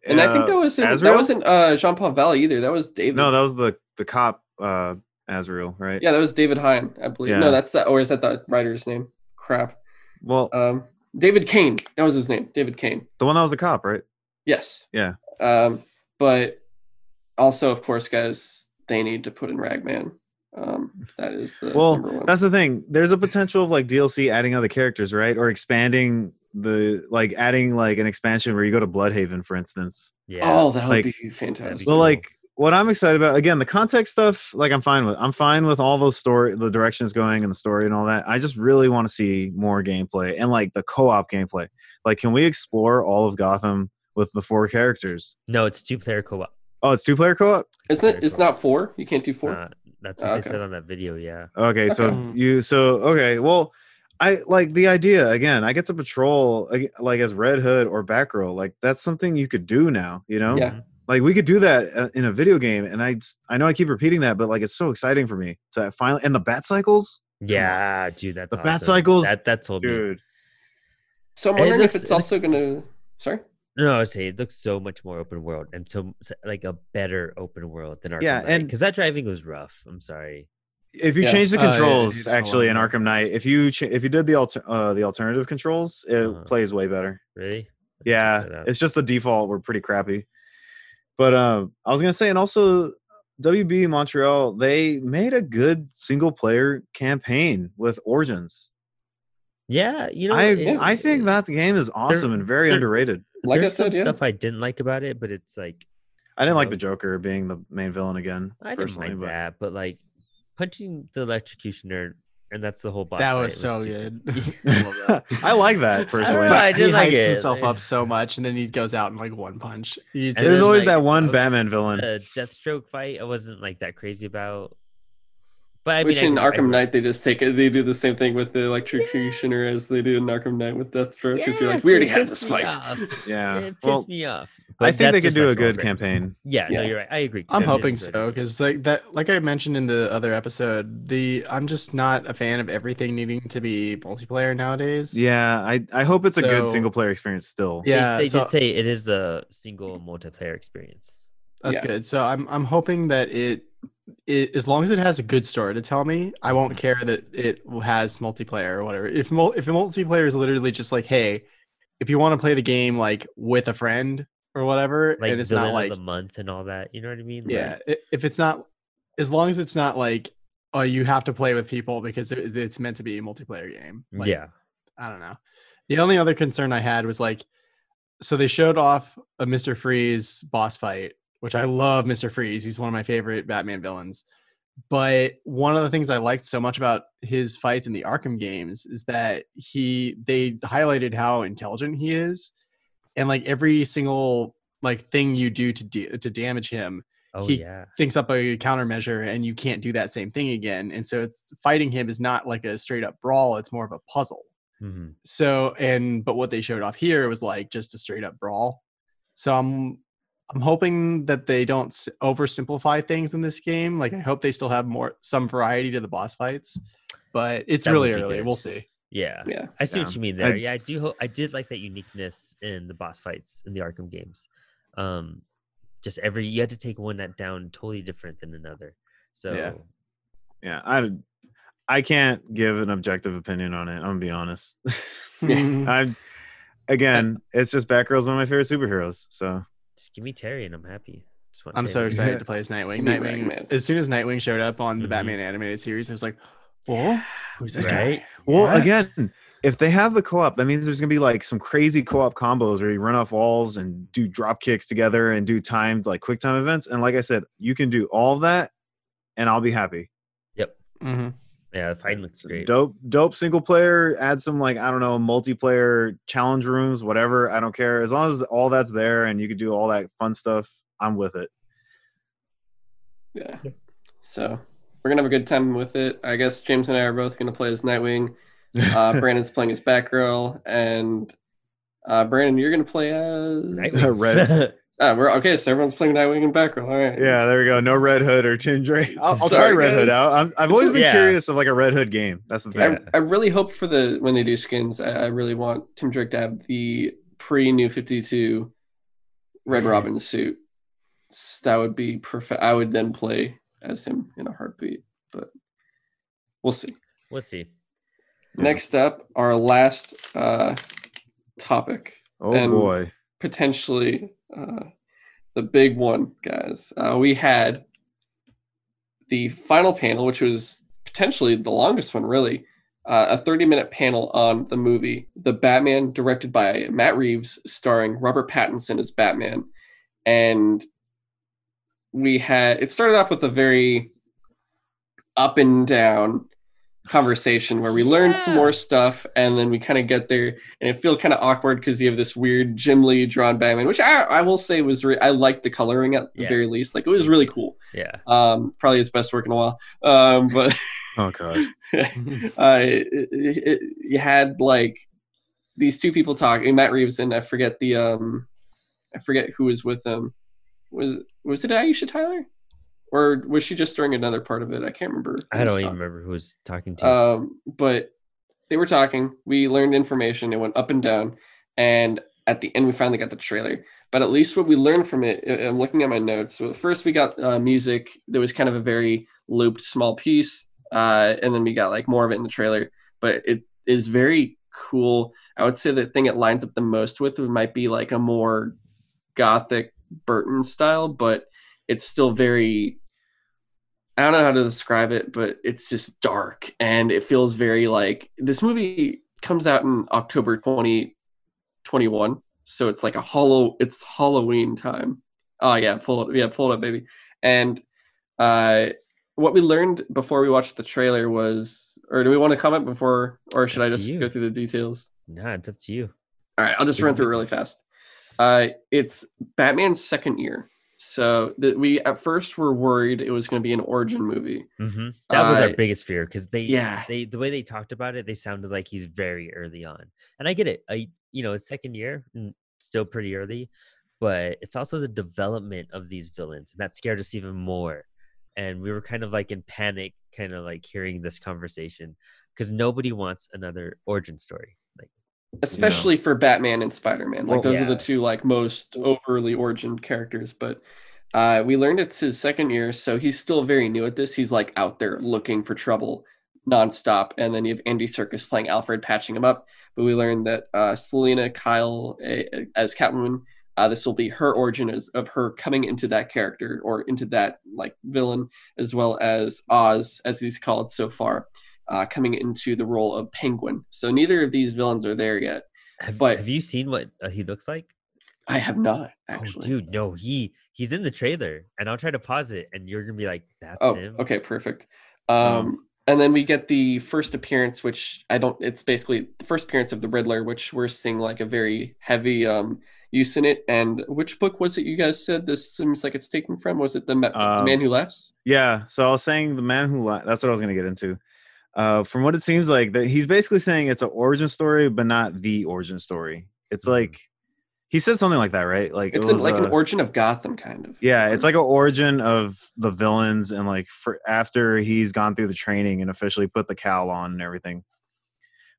And I think Uh, that wasn't Azrael? that wasn't uh, Jean Paul Valley either. That was David. No, that was the the cop uh Azrael, right? yeah, that was David Hine, I believe. Yeah. No, that's that. Or is that the writer's name? Crap. Well, Um, David Kane. That was his name. David Kane. the one that was a cop, right? Yes. Yeah. Um, but also, of course, guys, they need to put in Ragman. Um, that is the Well. That's the thing. There's a potential of like DLC adding other characters, right? Or expanding the like adding like an expansion where you go to Blüdhaven, for instance. Yeah. oh, that would like- be fantastic. Well, like what I'm excited about again, the context stuff, like I'm fine with. I'm fine with all those story the directions going and the story and all that. I just really want to see more gameplay and like the co-op gameplay. Like can we explore all of Gotham with the four characters? no, it's two player co-op. Oh, it's two player co-op? Isn't it? It's not four. You can't do four. Uh, that's what Oh, they said on that video. Yeah. Okay, so Okay. you so okay, well, I like the idea again. I get to patrol like as Red Hood or Batgirl. Like that's something you could do now. You know, Yeah. Like we could do that uh, in a video game. And I, I know I keep repeating that, but like it's so exciting for me to finally and the bat cycles, Yeah, dude, that's The Bat. Cycles, That that told me. dude. So I'm And it wondering looks- if it's it also looks- going to. Sorry. No, I would say it looks so much more open world and so so- like a better open world than our Yeah, Knight. and- because that driving was rough. I'm sorry. If you Yeah. change the Oh, controls, dude, I actually in Arkham Knight, if you ch- if you did the alter- uh, the alternative controls, it Uh-huh. plays way better. Really? Let me check Yeah, it's just the default were pretty crappy. But um, I was gonna say, and also WB Montreal, they made a good single player campaign with Origins. yeah. You know, I it- I think it- that game is awesome and very they're- underrated. Like I there's said, some yeah. stuff I didn't like about it, but it's like I didn't like know, the Joker being the main villain again. I didn't personally, mind but that, but like punching the electrocutioner, and that's the whole boss. that fight, was so too- good. I love that. I like that personally. know, I he did like hypes it. himself up so much, and then he goes out in like one punch. He's, There's always like, that one those- Batman villain. the Deathstroke fight. I wasn't like that crazy about. But I Which mean, in I, Arkham Knight they just take it. They do the same thing with the electrocutioner as they do in Arkham Knight with Deathstroke. Because you're like, we already had this fight. Yeah. It pissed Well, me off. I think they could do a good gripes. campaign. Yeah, no, Yeah. you're right. I agree. I'm I did hoping so because like that, like I mentioned in the other episode, the I'm just not a fan of everything needing to be multiplayer nowadays. Yeah, I, I hope it's a good single player experience still. They- yeah. they, so did say it is a single multiplayer experience. that's Yeah. good. So I'm I'm hoping that it, it as long as it has a good story to tell me, I won't care that it has multiplayer or whatever. If mul- if a multiplayer is literally just like, hey, if you want to play the game like with a friend or whatever, Like and it's not like the month and all that. You know what I mean? Yeah, i- if it's not, as long as it's not like, oh, you have to play with people because it, it's meant to be a multiplayer game. Like, yeah. I don't know. The only other concern I had was like, so they showed off a Mister Freeze boss fight, which I love. Mister Freeze, he's one of my favorite Batman villains. But one of the things I liked so much about his fights in the Arkham games is that he they highlighted how intelligent he is, and like every single like thing you do to da- to damage him, Oh he- yeah. thinks up a countermeasure and you can't do that same thing again. And so it's fighting him is not like a straight up brawl, it's more of a puzzle. hmm So and but what they showed off here was like just a straight up brawl. So I'm I'm hoping that they don't oversimplify things in this game. Like I hope they still have more some variety to the boss fights. But it's That really early. good. We'll see. Yeah. Yeah. I see Yeah. what you mean I- there. yeah, I do. Ho- I did like that uniqueness in the boss fights in the Arkham games. Um, just every you had to take one that down totally different than another. So Yeah, yeah. I I can't give an objective opinion on it. I'm gonna be honest. I'm again, it's just Batgirl's one of my favorite superheroes. So just give me Terry and I'm happy. Just I'm so Terry. excited to play as Nightwing. Give Nightwing. Ragman. As soon as Nightwing showed up on the Mhm. Batman animated series, I was like, "Oh, who's this guy?" Right? well, Yeah. again, if they have the co-op, that means there's gonna be like some crazy co-op combos where you run off walls and do drop kicks together and do timed like quick time events. And like I said, you can do all of that, and I'll be happy. Yep. hmm Yeah, the fight looks great. Dope, dope single player. Add some like I don't know multiplayer challenge rooms, whatever. I don't care as long as all that's there and you can do all that fun stuff. I'm with it. Yeah. So we're gonna have a good time with it. I guess James and I are both gonna play as Nightwing. Uh, Brandon's playing as Batgirl, and uh, Brandon, you're gonna play as. Nightwing. Red- Ah, we're okay. So everyone's playing Nightwing and Batgirl. All right. yeah, there we go. No Red Hood or Tim Drake. I'll, I'll try Sorry, Red Hood out. I'm, I've always been Yeah. curious of like a Red Hood game. That's the thing. I, I really hope for the when they do skins. I, I really want Tim Drake to have the pre New Fifty Two Red Yes. Robin suit. S- That would be perfect. I would then play as him in a heartbeat, but we'll see. we'll see. Yeah. Next up, our last uh, topic, Oh and- boy. potentially uh, the big one, guys. Uh, we had the final panel, which was potentially the longest one, really. Uh, a 30 minute panel on the movie The Batman, directed by Matt Reeves, starring Robert Pattinson as Batman. And we had it started off with a very up and down conversation where we learned some more stuff and then we kind of get there and it feel kind of awkward because you have this weird Jim Lee drawn Batman, which I, I will say was re- I liked the coloring at the Yeah. very least. Like it was really cool. Yeah. Um, probably his best work in a while. Um, but Oh god. uh, it, it, it, you had like these two people talking, Matt Reeves and I forget the um, I forget who was with them. Was was it Aisha Tyler, or was she just during another part of it? I can't remember. I don't even talking. remember who was talking to. Um, but they were talking. We learned information. It went up and down, and at the end, we finally got the trailer. But at least what we learned from it, I'm looking at my notes. So first, we got uh, music. That was kind of a very looped, small piece, uh, and then we got like more of it in the trailer. But it is very cool. I would say the thing it lines up the most with might be like a more gothic Burton style, but it's still very I don't know how to describe it, but it's just dark and it feels very like this movie comes out in October 2021. So it's like a hollow it's Halloween time. Oh yeah, pull it yeah, pull it up, baby. And uh what we learned before we watched the trailer was or do we want to comment before or should I just you. go through the details? nah, it's up to you. All right, I'll just run through it really fast. Uh, it's Batman's second year, so that we at first were worried it was going to be an origin movie. hmm That was our biggest fear because they, Yeah. they, the way they talked about it, they sounded like he's very early on, and I get it. I, you know, second year, mm, still pretty early, but it's also the development of these villains, and that scared us even more. And we were kind of like in panic, kind of like hearing this conversation because nobody wants another origin story. Like, especially for Batman and Spider Man. Like Well, those are the two like most overly origin characters. But uh, we learned it's his second year, so he's still very new at this. He's like out there looking for trouble nonstop, and then you have Andy Serkis playing Alfred, patching him up. But we learned that uh, Selina Kyle uh, as Catwoman. Uh, this will be her origin as, of her coming into that character or into that like villain, as well as Oz, as he's called so far, uh, coming into the role of Penguin. So neither of these villains are there yet. have, But- have you seen what uh, he looks like? I have not Oh, actually. dude, no, he he's in the trailer, and I'll try to pause it, and you're gonna be like, "That's Oh, him." okay, perfect. Um, and then we get the first appearance, which I don't. It's basically the first appearance of the Riddler, which we're seeing like a very heavy um use in it. And which book was it? You guys said this seems like it's taken from. Was it the, Ma- the Um, Man Who Laughs? Yeah. So I was saying the man who la- that's what I was gonna get into. Uh, from what it seems like, that he's basically saying it's an origin story, but not the origin story. It's Mhm. like he said something like that, right? Like it It's an, was, like an uh, origin of Gotham, kind of. Yeah, it's like an origin of the villains and like for after he's gone through the training and officially put the cowl on and everything.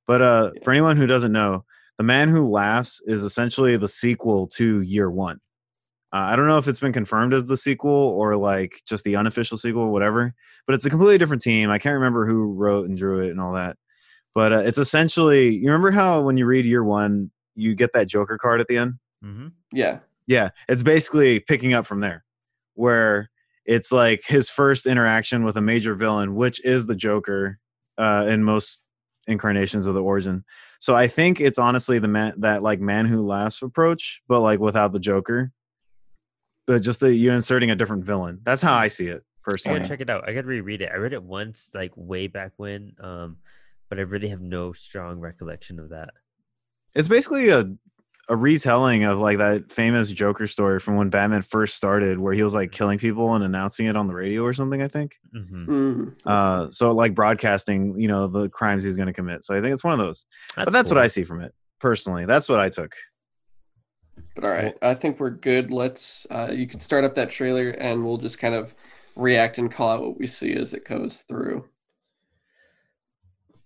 But uh Yeah. for anyone who doesn't know, The Man Who Laughs is essentially the sequel to Year One. Uh, I don't know if it's been confirmed as the sequel or like just the unofficial sequel, whatever. But it's a completely different team. I can't remember who wrote and drew it and all that. But uh, it's essentially you remember how when you read Year One, you get that Joker card at the end. hmm yeah. Yeah, it's basically picking up from there, where it's like his first interaction with a major villain, which is the Joker, uh, in most incarnations of the origin. So I think it's honestly the man that like man who laughs approach, but like without the Joker, but just that you inserting a different villain. That's how I see it I personally. gotta check it out. I gotta reread it. I read it once, like way back when, um, but I really have no strong recollection of that. It's basically a a retelling of like that famous Joker story from when Batman first started, where he was like killing people and announcing it on the radio or something. I think. hmm Mm. Uh, so like broadcasting, you know, the crimes he's going to commit. So I think it's one of those. but that's what I see from it personally. That's what I took. But all right, I think we're good. Let's. Uh, you can start up that trailer, and we'll just kind of react and call out what we see as it goes through.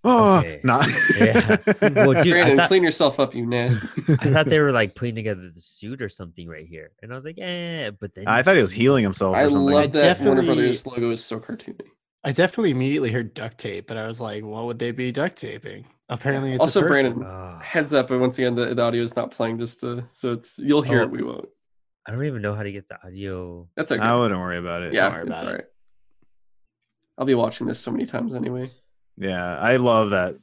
Oh, Okay. not. Yeah. Well, dude, Brandon, thought- clean yourself up, you nasty. I thought they were like putting together the suit or something right here, and I was like, eh. But then I thought he was healing himself I or something. love that Warner Brothers logo is so cartoony. I definitely immediately heard duct tape, but I was like, what would they be duct taping? Apparently, it's Also, a. Brandon, Oh, Heads up, but once again, the, the audio is not playing. Just to, so it's you'll hear Oh. it. We won't. I don't even know how to get the audio. That's okay. I wouldn't worry about it. yeah, worry it's about all it. I'll be watching this so many times anyway. Yeah, I love that.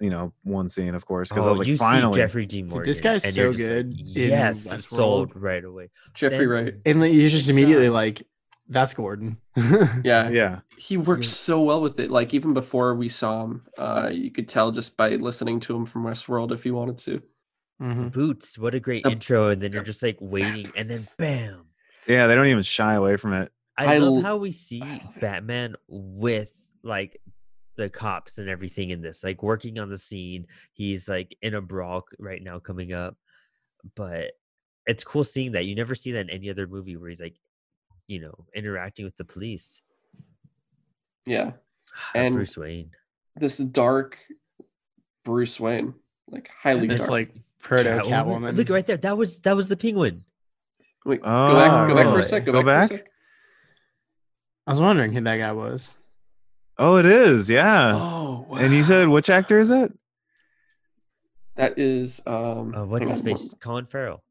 You know, one scene, of course, because I Oh, was like, you finally. see Jeffrey D. Morgan. this guy's so just like, good yes, sold right away. Jeffrey Then- Wright. and like, you're just uh, immediately job. like, that's Gordon. Yeah, yeah, he works so well with it. Like even before we saw him, uh, you could tell just by listening to him from Westworld if you wanted to. Mhm. Boots, what a great The- intro, and then you're just like waiting, and then bam. yeah. They don't even shy away from it. I, I love l- how we see I love it. Batman with like the cops and everything in this, like working on the scene. He's like in a brawl right now coming up, but it's cool seeing that. You never see that in any other movie where he's like, you know, interacting with the police. Yeah, And And- Bruce Wayne. this dark Bruce Wayne, like highly This dark. like proto Catwoman. Catwoman. Look right there. That was that was the penguin. Wait, go back, go back for Oh, a sec. Go, go back. Back? sec. I was wondering who that guy was. Oh, it is. Yeah. Oh, wow. And you said which actor is it? that is um. Uh, what's his face? Colin Farrell.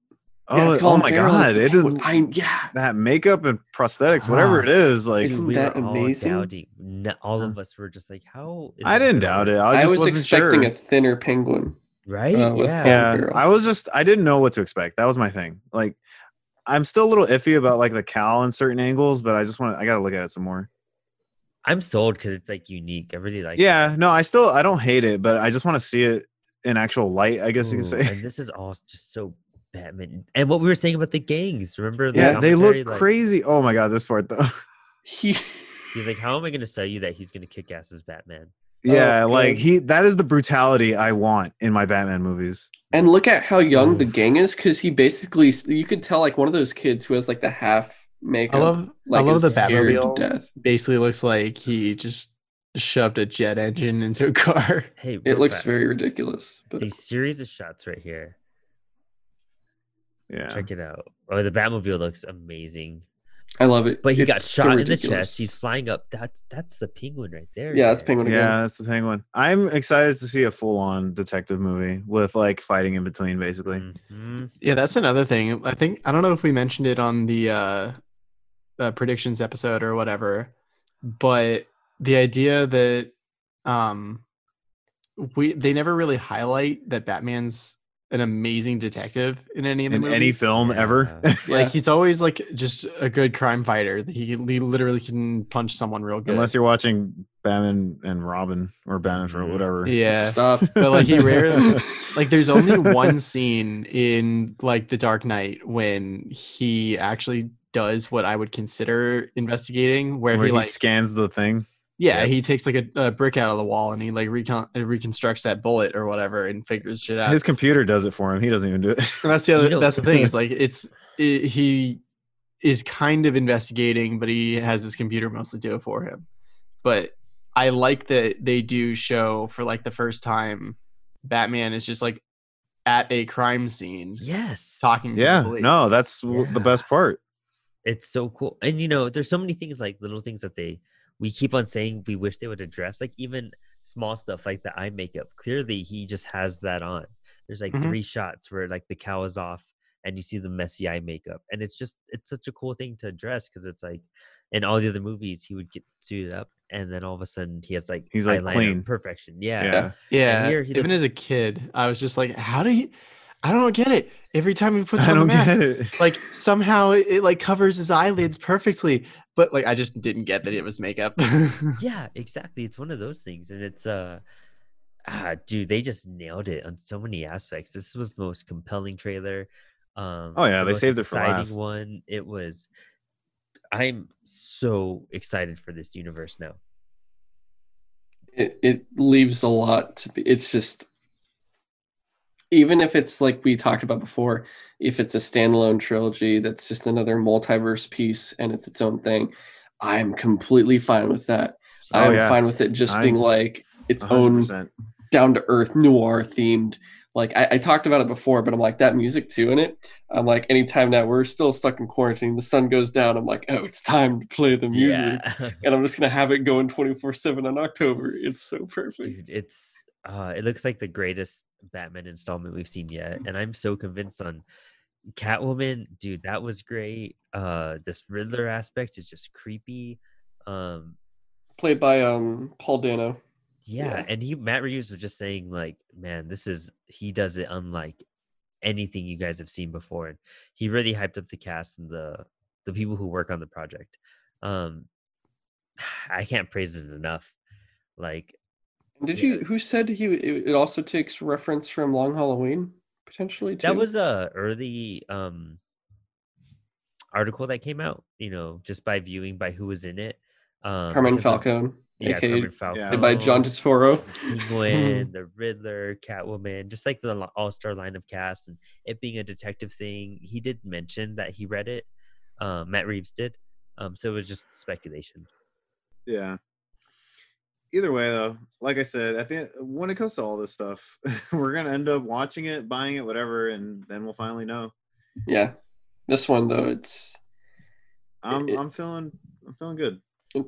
Oh, Yeah, oh my Farrell god! the It penguin. is I yeah. that makeup and prosthetics, whatever Ah. it is. Like Isn't we that were all amazing? doubting. No, all of us were just like, "How?" is I didn't doubt it. work?" I, I, was wasn't expecting sure. a thinner penguin. Right? uh, yeah. Yeah, I was just I didn't know what to expect. That was my thing. Like, I'm still a little iffy about like the cowl in certain angles, but I just want to. I got to look at it some more. I'm sold because it's like unique. I really like. yeah, that. no, I still I don't hate it, but I just want to see it in actual light. I guess you Ooh, could say. And this is all just so Batman. And what we were saying about the gangs. Remember? The Yeah, they look like, crazy. Oh my god, this part though. He He's like, "How am I going to sell you that he's going to kick ass as Batman?" yeah, Oh, like man. he that is the brutality I want in my Batman movies. and look at how young the mm. gang is because he basically you could tell like one of those kids who has like the half makeup. I love like I love is the scared to Batmobile. death. Basically looks like he just shoved a jet engine into a car. Hey, It real looks fast, very ridiculous. But These series of shots right here. Yeah. Check it out. Oh, the Batmobile looks amazing. I love it. But he got It's so shot in the chest. He's flying up. That's that's the penguin right there. yeah, that's penguin again. Yeah, that's the penguin. I'm excited to see a full on detective movie with like fighting in between basically. Mhm. Yeah, that's another thing. I think I don't know if we mentioned it on the uh, uh predictions episode or whatever, but the idea that um we they never really highlight that Batman's an amazing detective in any of the In movies. any film ever. Yeah. Yeah. Like he's always like just a good crime fighter. He, he literally can punch someone real good. Unless you're watching Batman and Robin or Batman for Mhm. whatever. yeah. Stop. But like he rarely like there's only one scene in like the dark knight when he actually does what i would consider investigating where, Where he he like scans the thing. Yeah Yep. he takes like a, a brick out of the wall and he like recon- uh, reconstructs that bullet or whatever and figures shit out His computer does it for him. He doesn't even do it. and that's the other You that's the thing is like it's it, he is kind of investigating but he has his computer mostly do it for him but i like that they do show for like the first time batman is just like at a crime scene Yes. talking to the yeah. police. No, that's w the best part. it's so cool and you know there's so many things like little things that they we keep on saying we wish they would address like even small stuff like the eye makeup clearly he just has that on there's like Mhm. three shots where like the cow is off and you see the messy eye makeup and it's just it's such a cool thing to address because it's like in all the other movies he would get suited up and then all of a sudden he has like He's, like, eyeliner clean. perfection yeah, Yeah. yeah. here he even looks- as a kid, I was just like, how do you? I don't get it. Every time he puts I on the mask, like somehow it, it like covers his eyelids perfectly. But like, I just didn't get that it was makeup. yeah exactly it's one of those things and it's uh ah, dude, they just nailed it on so many aspects. This was the most compelling trailer. Um, Oh, yeah, the they most saved it for exciting last. one. It was. I'm so excited for this universe now. it, it leaves a lot to be it's just even if it's like we talked about before if it's a standalone trilogy that's just another multiverse piece and it's its own thing i'm completely fine with that Oh, i'm yeah. fine with it just being I'm like its own 100%. down to earth noir themed like I, I talked about it before but i'm like that music too in it i'm like anytime now we're still stuck in quarantine the sun goes down i'm like oh it's time to play the music Yeah. and I'm just gonna have it going 24 seven on October. It's so perfect. Dude, it's uh it looks like the greatest Batman installment we've seen yet. And I'm so convinced on Catwoman, dude, that was great. Uh this Riddler aspect is just creepy. Um Played by um Paul Dano. yeah, Yeah. and he Matt Reeves was just saying like, man, this is he does it unlike anything you guys have seen before. And he really hyped up the cast and the the people who work on the project. Um I can't praise it enough. Like Did Yeah. you? Who said he? It it also takes reference from Long Halloween potentially too. that was a early um article that came out you know just by viewing by who was in it um Carmen because of- Falcone, yeah aka Carmine Falcone, played by John Turturro. Penguin, the Riddler, Catwoman, just like the all star line of cast, and it being a detective thing. He did mention that he read it. Um, Matt Reeves did. Um, so it was just speculation. Yeah. Either way, though, like I said, at the end, when it comes to all this stuff, we're gonna end up watching it, buying it, whatever, and then we'll finally know. Yeah, this one though, it's I'm It- I'm feeling I'm feeling good.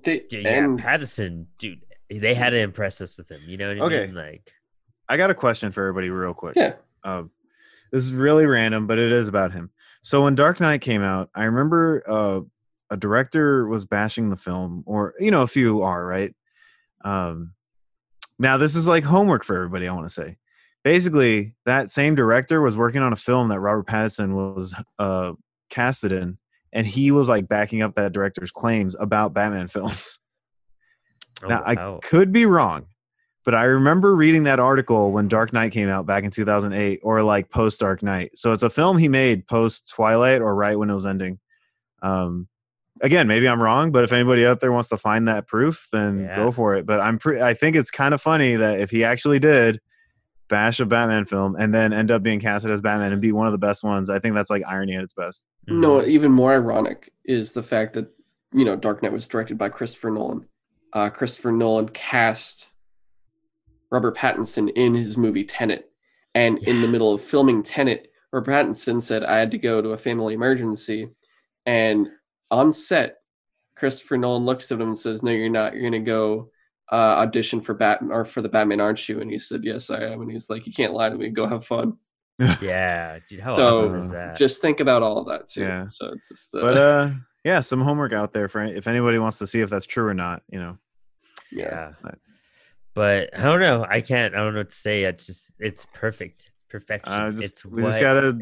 they Yeah, yeah Patterson, dude, they had to impress us with him. You know what I Okay. mean? Like, I got a question for everybody, real quick. yeah, Um, this is really random, but it is about him. So when Dark Knight came out, I remember uh, a director was bashing the film, or you know, a few are right. Um, now this is like homework for everybody. I want to say, basically, that same director was working on a film that Robert Pattinson was uh, casted in, and he was like backing up that director's claims about Batman films. oh, Now, I could be wrong, but I remember reading that article when Dark Knight came out back in 2008 or like post Dark Knight. So it's a film he made post Twilight or right when it was ending. Um, again, maybe I'm wrong, but if anybody out there wants to find that proof, then Yeah. go for it. But I'm pretty, I think it's kind of funny that if he actually did bash a Batman film and then end up being casted as Batman and be one of the best ones, I think that's like irony at its best. no. Mhm. Even more ironic is the fact that you know Dark Knight was directed by Christopher Nolan. Uh, Christopher Nolan cast Robert Pattinson in his movie Tenet, and in the middle of filming Tenet, Robert Pattinson said, "I had to go to a family emergency," and on set, Christopher Nolan looks at him and says, "No, you're not. You're gonna go uh, audition for Batman or for the Batman, aren't you?" And he said, "Yes, I am." And he's like, "You can't lie to me. Go have fun." Yeah, dude, how So, awesome is that? Just think about all of that too. Yeah. So it's just, uh, But uh, yeah, some homework out there for any- if anybody wants to see if that's true or not. You know, yeah. yeah. But- But I don't know. I can't. I don't know what to say. It's just it's perfect. It's perfection. uh, just, it's we just gotta.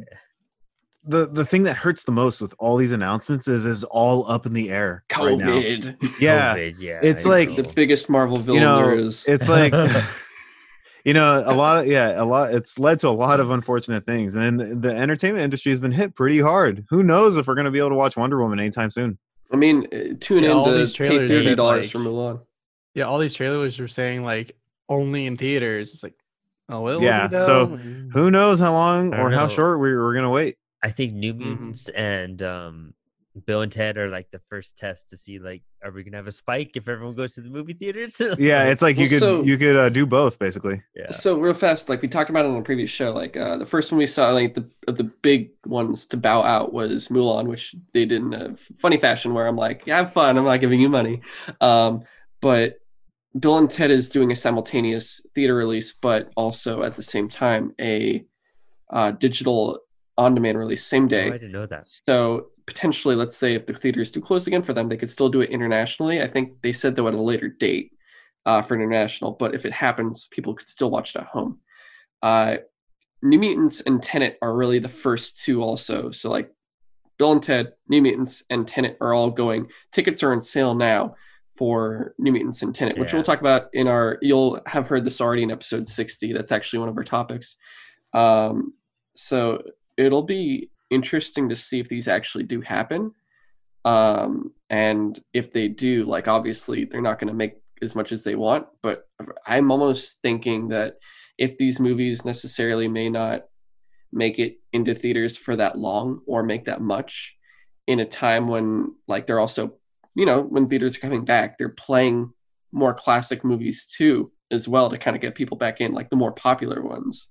The the thing that hurts the most with all these announcements is is all up in the air right now. COVID. Yeah, COVID, yeah. it's I like- the biggest Marvel villain you know, there is. it's like. You know, a lot of yeah, a lot. It's led to a lot of unfortunate things, and the entertainment industry has been hit pretty hard. Who knows if we're going to be able to watch Wonder Woman anytime soon? I mean, uh, tune Yeah, in all to these pay trailers thirty dollars like- for Mulan. Yeah, all these trailers were saying like only in theaters. It's like, oh, will it Yeah, be, so? Who knows how long or don't how short we, we're going to wait? I think New Mm-hmm. Mutants and um, Bill and Ted are like the first test to see like, are we gonna have a spike if everyone goes to the movie theaters? Yeah, it's like you Well, could so- you could uh, do both basically. yeah. So real fast, like we talked about it on the previous show, like uh, the first one we saw, like the of the big ones to bow out was Mulan, which they did in a funny fashion where I'm like, yeah, have fun, I'm not giving you money. Um, but Bill and Ted is doing a simultaneous theater release, but also at the same time a uh, digital on-demand release same Oh, day. I didn't know that. So potentially, let's say if the theaters do close again for them, they could still do it internationally. I think they said though at a later date uh, for international, but if it happens, people could still watch it at home. Uh, New Mutants and Tenet are really the first two also. So like Bill and Ted, New Mutants, and Tenet are all going. Tickets are on sale now for New Mutants and Tenet, which we'll talk about in our. You'll have heard this already in episode sixty. That's actually one of our topics. Um, so it'll be interesting to see if these actually do happen. Um, and if they do, like obviously they're not going to make as much as they want, but I'm almost thinking that if these movies necessarily may not make it into theaters for that long or make that much in a time when like they're also you know when theaters are coming back they're playing more classic movies too as well to kind of get people back in like the more popular ones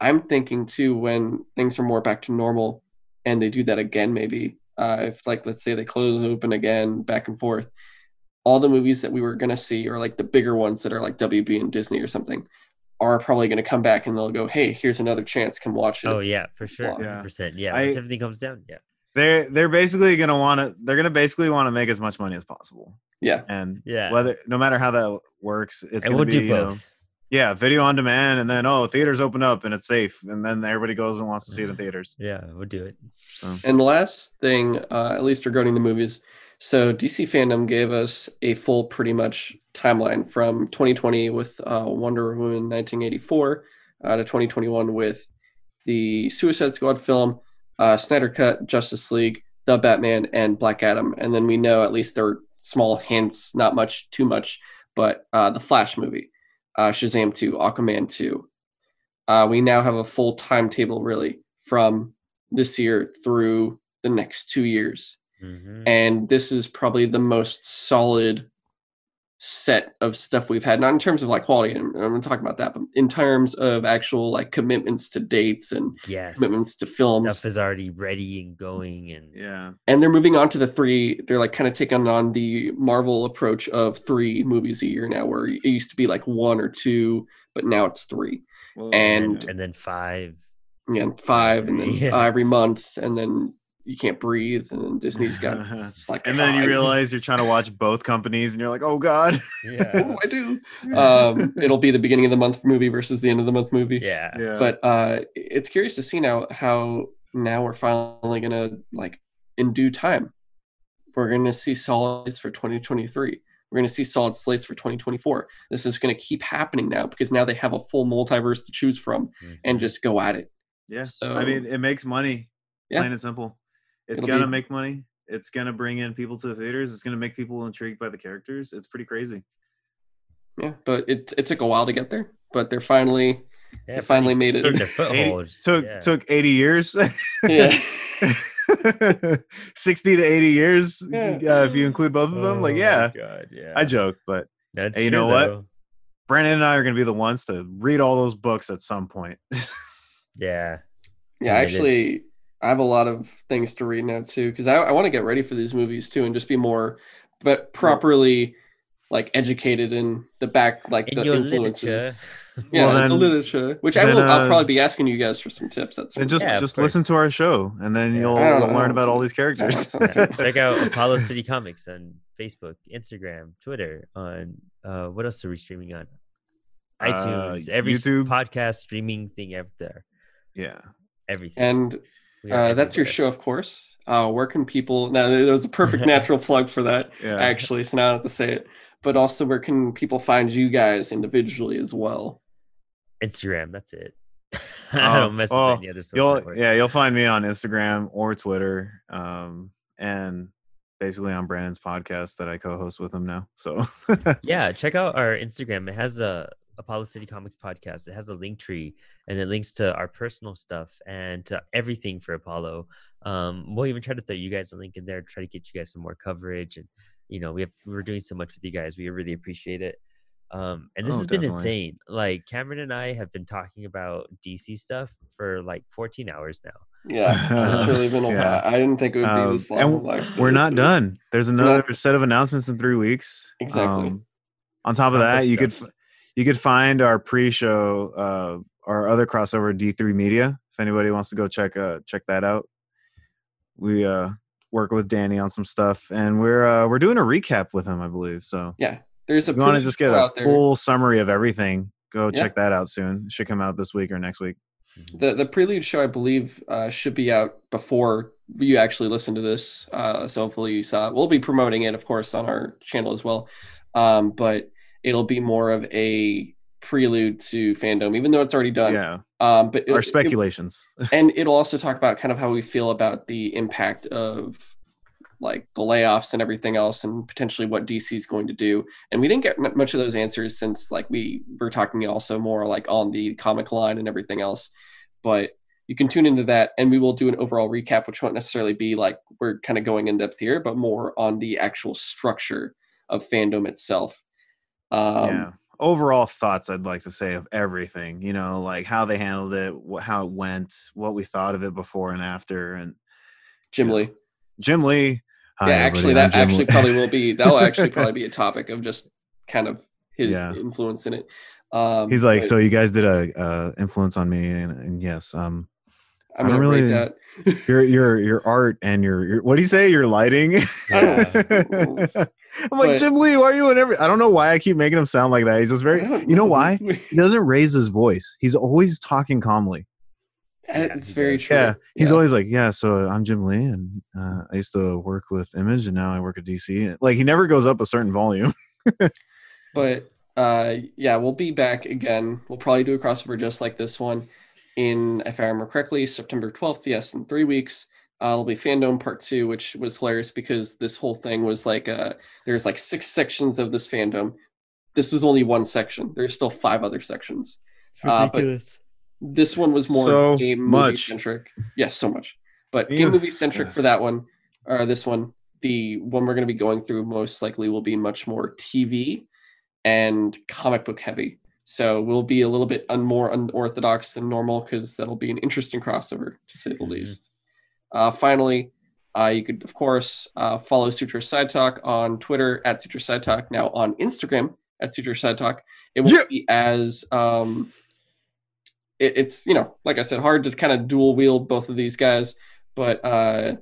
i'm thinking too when things are more back to normal and they do that again maybe uh, if like let's say they close open again back and forth all the movies that we were going to see or like the bigger ones that are like wb and disney or something are probably going to come back and they'll go hey here's another chance come watch it Oh yeah, for sure, Yeah. hundred percent. Yeah, I- once everything comes down, yeah, They're they're basically gonna want to. They're gonna basically want to make as much money as possible. yeah And yeah. whether no matter how that works, it's and gonna we'll be do you know, both. Yeah, video on demand, and then oh, theaters open up and it's safe, and then everybody goes and wants to see it in theaters. Yeah, we'll do it. And the last thing, uh, at least regarding the movies, so DC FanDome gave us a full, pretty much timeline from 2020 with uh, Wonder Woman 1984 uh, to 2021 with the Suicide Squad film, uh, Snyder Cut, Justice League, The Batman, and Black Adam. And then we know at least there are small hints, not much, too much, but uh, the Flash movie, uh, Shazam 2, Aquaman 2. Uh, we now have a full timetable, really, from this year through the next two years. Mhm. And this is probably the most solid set of stuff we've had, not in terms of like quality, and I'm going to talk about that, but in terms of actual like commitments to dates and Yes, commitments to films. stuff is already ready and going, and Yeah, And they're moving on to the three, they're like kind of taking on the Marvel approach of three movies a year now, where it used to be like one or two, but now it's three. well, And- and then five. Yeah, and five, and then Yeah. uh, every month, and then you can't breathe, and Disney's got it's like, and then you realize you're trying to watch both companies, and you're like, oh god. what Yeah, do I do? Um, it'll be the beginning of the month movie versus the end of the month movie. yeah, yeah, But uh, it's curious to see now how now we're finally gonna like in due time, we're gonna see solids for 2023. We're gonna see solid slates for 2024. This is gonna keep happening now because now they have a full multiverse to choose from and Mhm. just go at it. yeah. so- I mean, it makes money. Yeah. Plain and simple. It's It'll gonna be- make money. It's gonna bring in people to the theaters. It's gonna make people intrigued by the characters. It's pretty crazy. Yeah, but it it took a while to get there, but they're finally Yeah, they finally made took it. their 80 took yeah. took 80 years. yeah. 60 to 80 years Yeah. uh, if you include both of them. Oh Like, yeah, God, yeah. I joke, but That's Hey, you true, know what? though. Brandon and I are going to be the ones to read all those books at some point. Yeah, Yeah, Committed. actually, I have a lot of things to read now too because I, I want to get ready for these movies too and just be more, but properly like educated in the back like in the influences. literature. Yeah, Well, the literature, which I then, will. I'll uh, probably be asking you guys for some tips. That's and just Yeah, just listen to our show, and then Yeah. you'll, I you'll know, learn about all these characters. sounds Yeah, good. Check out Apollo City Comics on Facebook, Instagram, Twitter. On uh, what else are we streaming on? Uh, iTunes, every YouTube. podcast streaming thing out there, yeah. everything. and We are uh, that's your show, of course. Uh, where can people? Now, there was a perfect natural plug for that. Yeah. actually, so now I have to say it. But also, where can people find you guys individually as well? Instagram. That's it. Oh, I don't mess oh, with any other social You'll network. yeah, you'll find me on Instagram or Twitter. Um and basically on Brandon's podcast that I co-host with him now. So yeah check out our instagram it has a apollo city comics podcast it has a link tree and it links to our personal stuff and to everything for apollo um we'll even try to throw you guys a link in there try to get you guys some more coverage and you know we have we're doing so much with you guys we really appreciate it um and this Oh, has been insane like Kamron and i have been talking about dc stuff for like 14 hours now Yeah, it's really been a Yeah. lot. I didn't think it would be Um, this long. and like, we're not done. There's another not- set of announcements in 3 weeks. Exactly. Um, on top of that, much you could stuff. f- you could find our pre-show uh our other crossover D3 Media if anybody wants to go check uh check that out. We uh work with Danny on some stuff and we're uh we're doing a recap with him, I believe. So Yeah, there's a. you want to just get a there. full summary of everything, go Yeah. check that out soon. It should come out this week or next week. the the prelude show, I believe, uh, should be out before you actually listen to this. Uh, so hopefully you saw it. We'll be promoting it, of course, on our channel as well. Um, but it'll be more of a prelude to FanDome, even though it's already done. Yeah, Um, but it- our it- speculations. and it'll also talk about kind of how we feel about the impact of like the layoffs and everything else and potentially what DC is going to do. And we didn't get m- much of those answers since like we were talking also more like on the comic line and everything else. But you can tune into that and we will do an overall recap, which won't necessarily be like we're kind of going in depth here, but more on the actual structure of FanDome itself. Um, yeah. Overall thoughts I'd like to say of everything, you know, like how they handled it, wh- how it went, what we thought of it before and after, and Jim Yeah. Lee. Jim Lee. Hi, yeah, actually, that actually Lee. probably will be that will actually probably be a topic of just kind of his Yeah. influence in it. Um, He's like, but so you guys did a uh, influence on me, and, and yes, um, I'm I don't gonna really- that. your your your art and your, your what do you say? Your lighting. I don't know. I'm like But- Jim Lee. Why are you in every? I don't know why I keep making him sound like that. He's just very. don't You know know. why? He doesn't raise his voice. He's always talking calmly. It's very true. Yeah, he's Yeah. always like, yeah. So I'm Jim Lee, and uh, I used to work with Image, and now I work at DC. Like he never goes up a certain volume. But uh, yeah, we'll be back again. We'll probably do a crossover just like this one in, if I remember correctly, September 12th. Yes, in three weeks. Uh, it'll be FanDome part two, which was hilarious because this whole thing was like uh, there's like six sections of this FanDome. This is only one section. There's still five other sections. It's Uh, but- ridiculous. This one was more So game movie centric. Yes, so much. But Yeah. game movie centric Yeah. for that one, or this one. The one we're going to be going through most likely will be much more TV and comic book heavy. So we'll be a little bit un- more unorthodox than normal because that'll be an interesting crossover to say the Mhm. least. Uh, finally, uh, you could of course uh, follow Sutro Side Talk on Twitter at Sutro Side Talk. Now on Instagram at Sutro Side Talk. It won't Yeah. be as um, it, it's you know like I said hard to kind of dual wield both of these guys, but uh,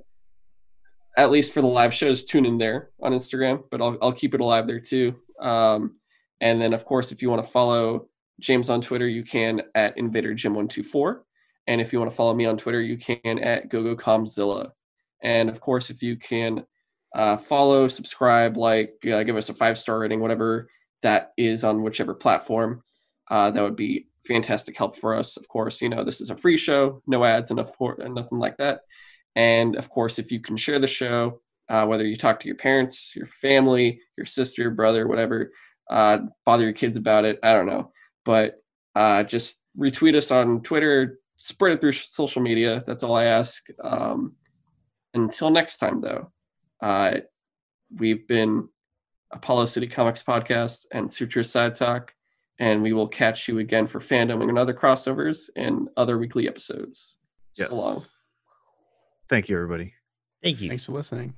at least for the live shows, tune in there on Instagram. But I'll I'll keep it alive there too. Um, and then of course, if you want to follow James on Twitter, you can at Invader Jim one two four. And if you want to follow me on Twitter, you can at GoGoKamzilla. And of course, if you can uh, follow, subscribe, like, uh, give us a five star rating, whatever that is on whichever platform, uh, that would be fantastic help for us. Of course, you know this is a free show, no ads and, and nothing like that. And of course, if you can share the show, uh, whether you talk to your parents, your family, your sister, your brother, whatever, uh, bother your kids about it. I don't know, but uh, just retweet us on Twitter, spread it through social media. That's all I ask. Um, until next time, though, uh, we've been Apollo City Comics Podcast and Sutro Side Talk, and we will catch you again for FanDome and other crossovers and other weekly episodes. Yes. So long. Thank you, everybody. Thank you. Thanks for listening.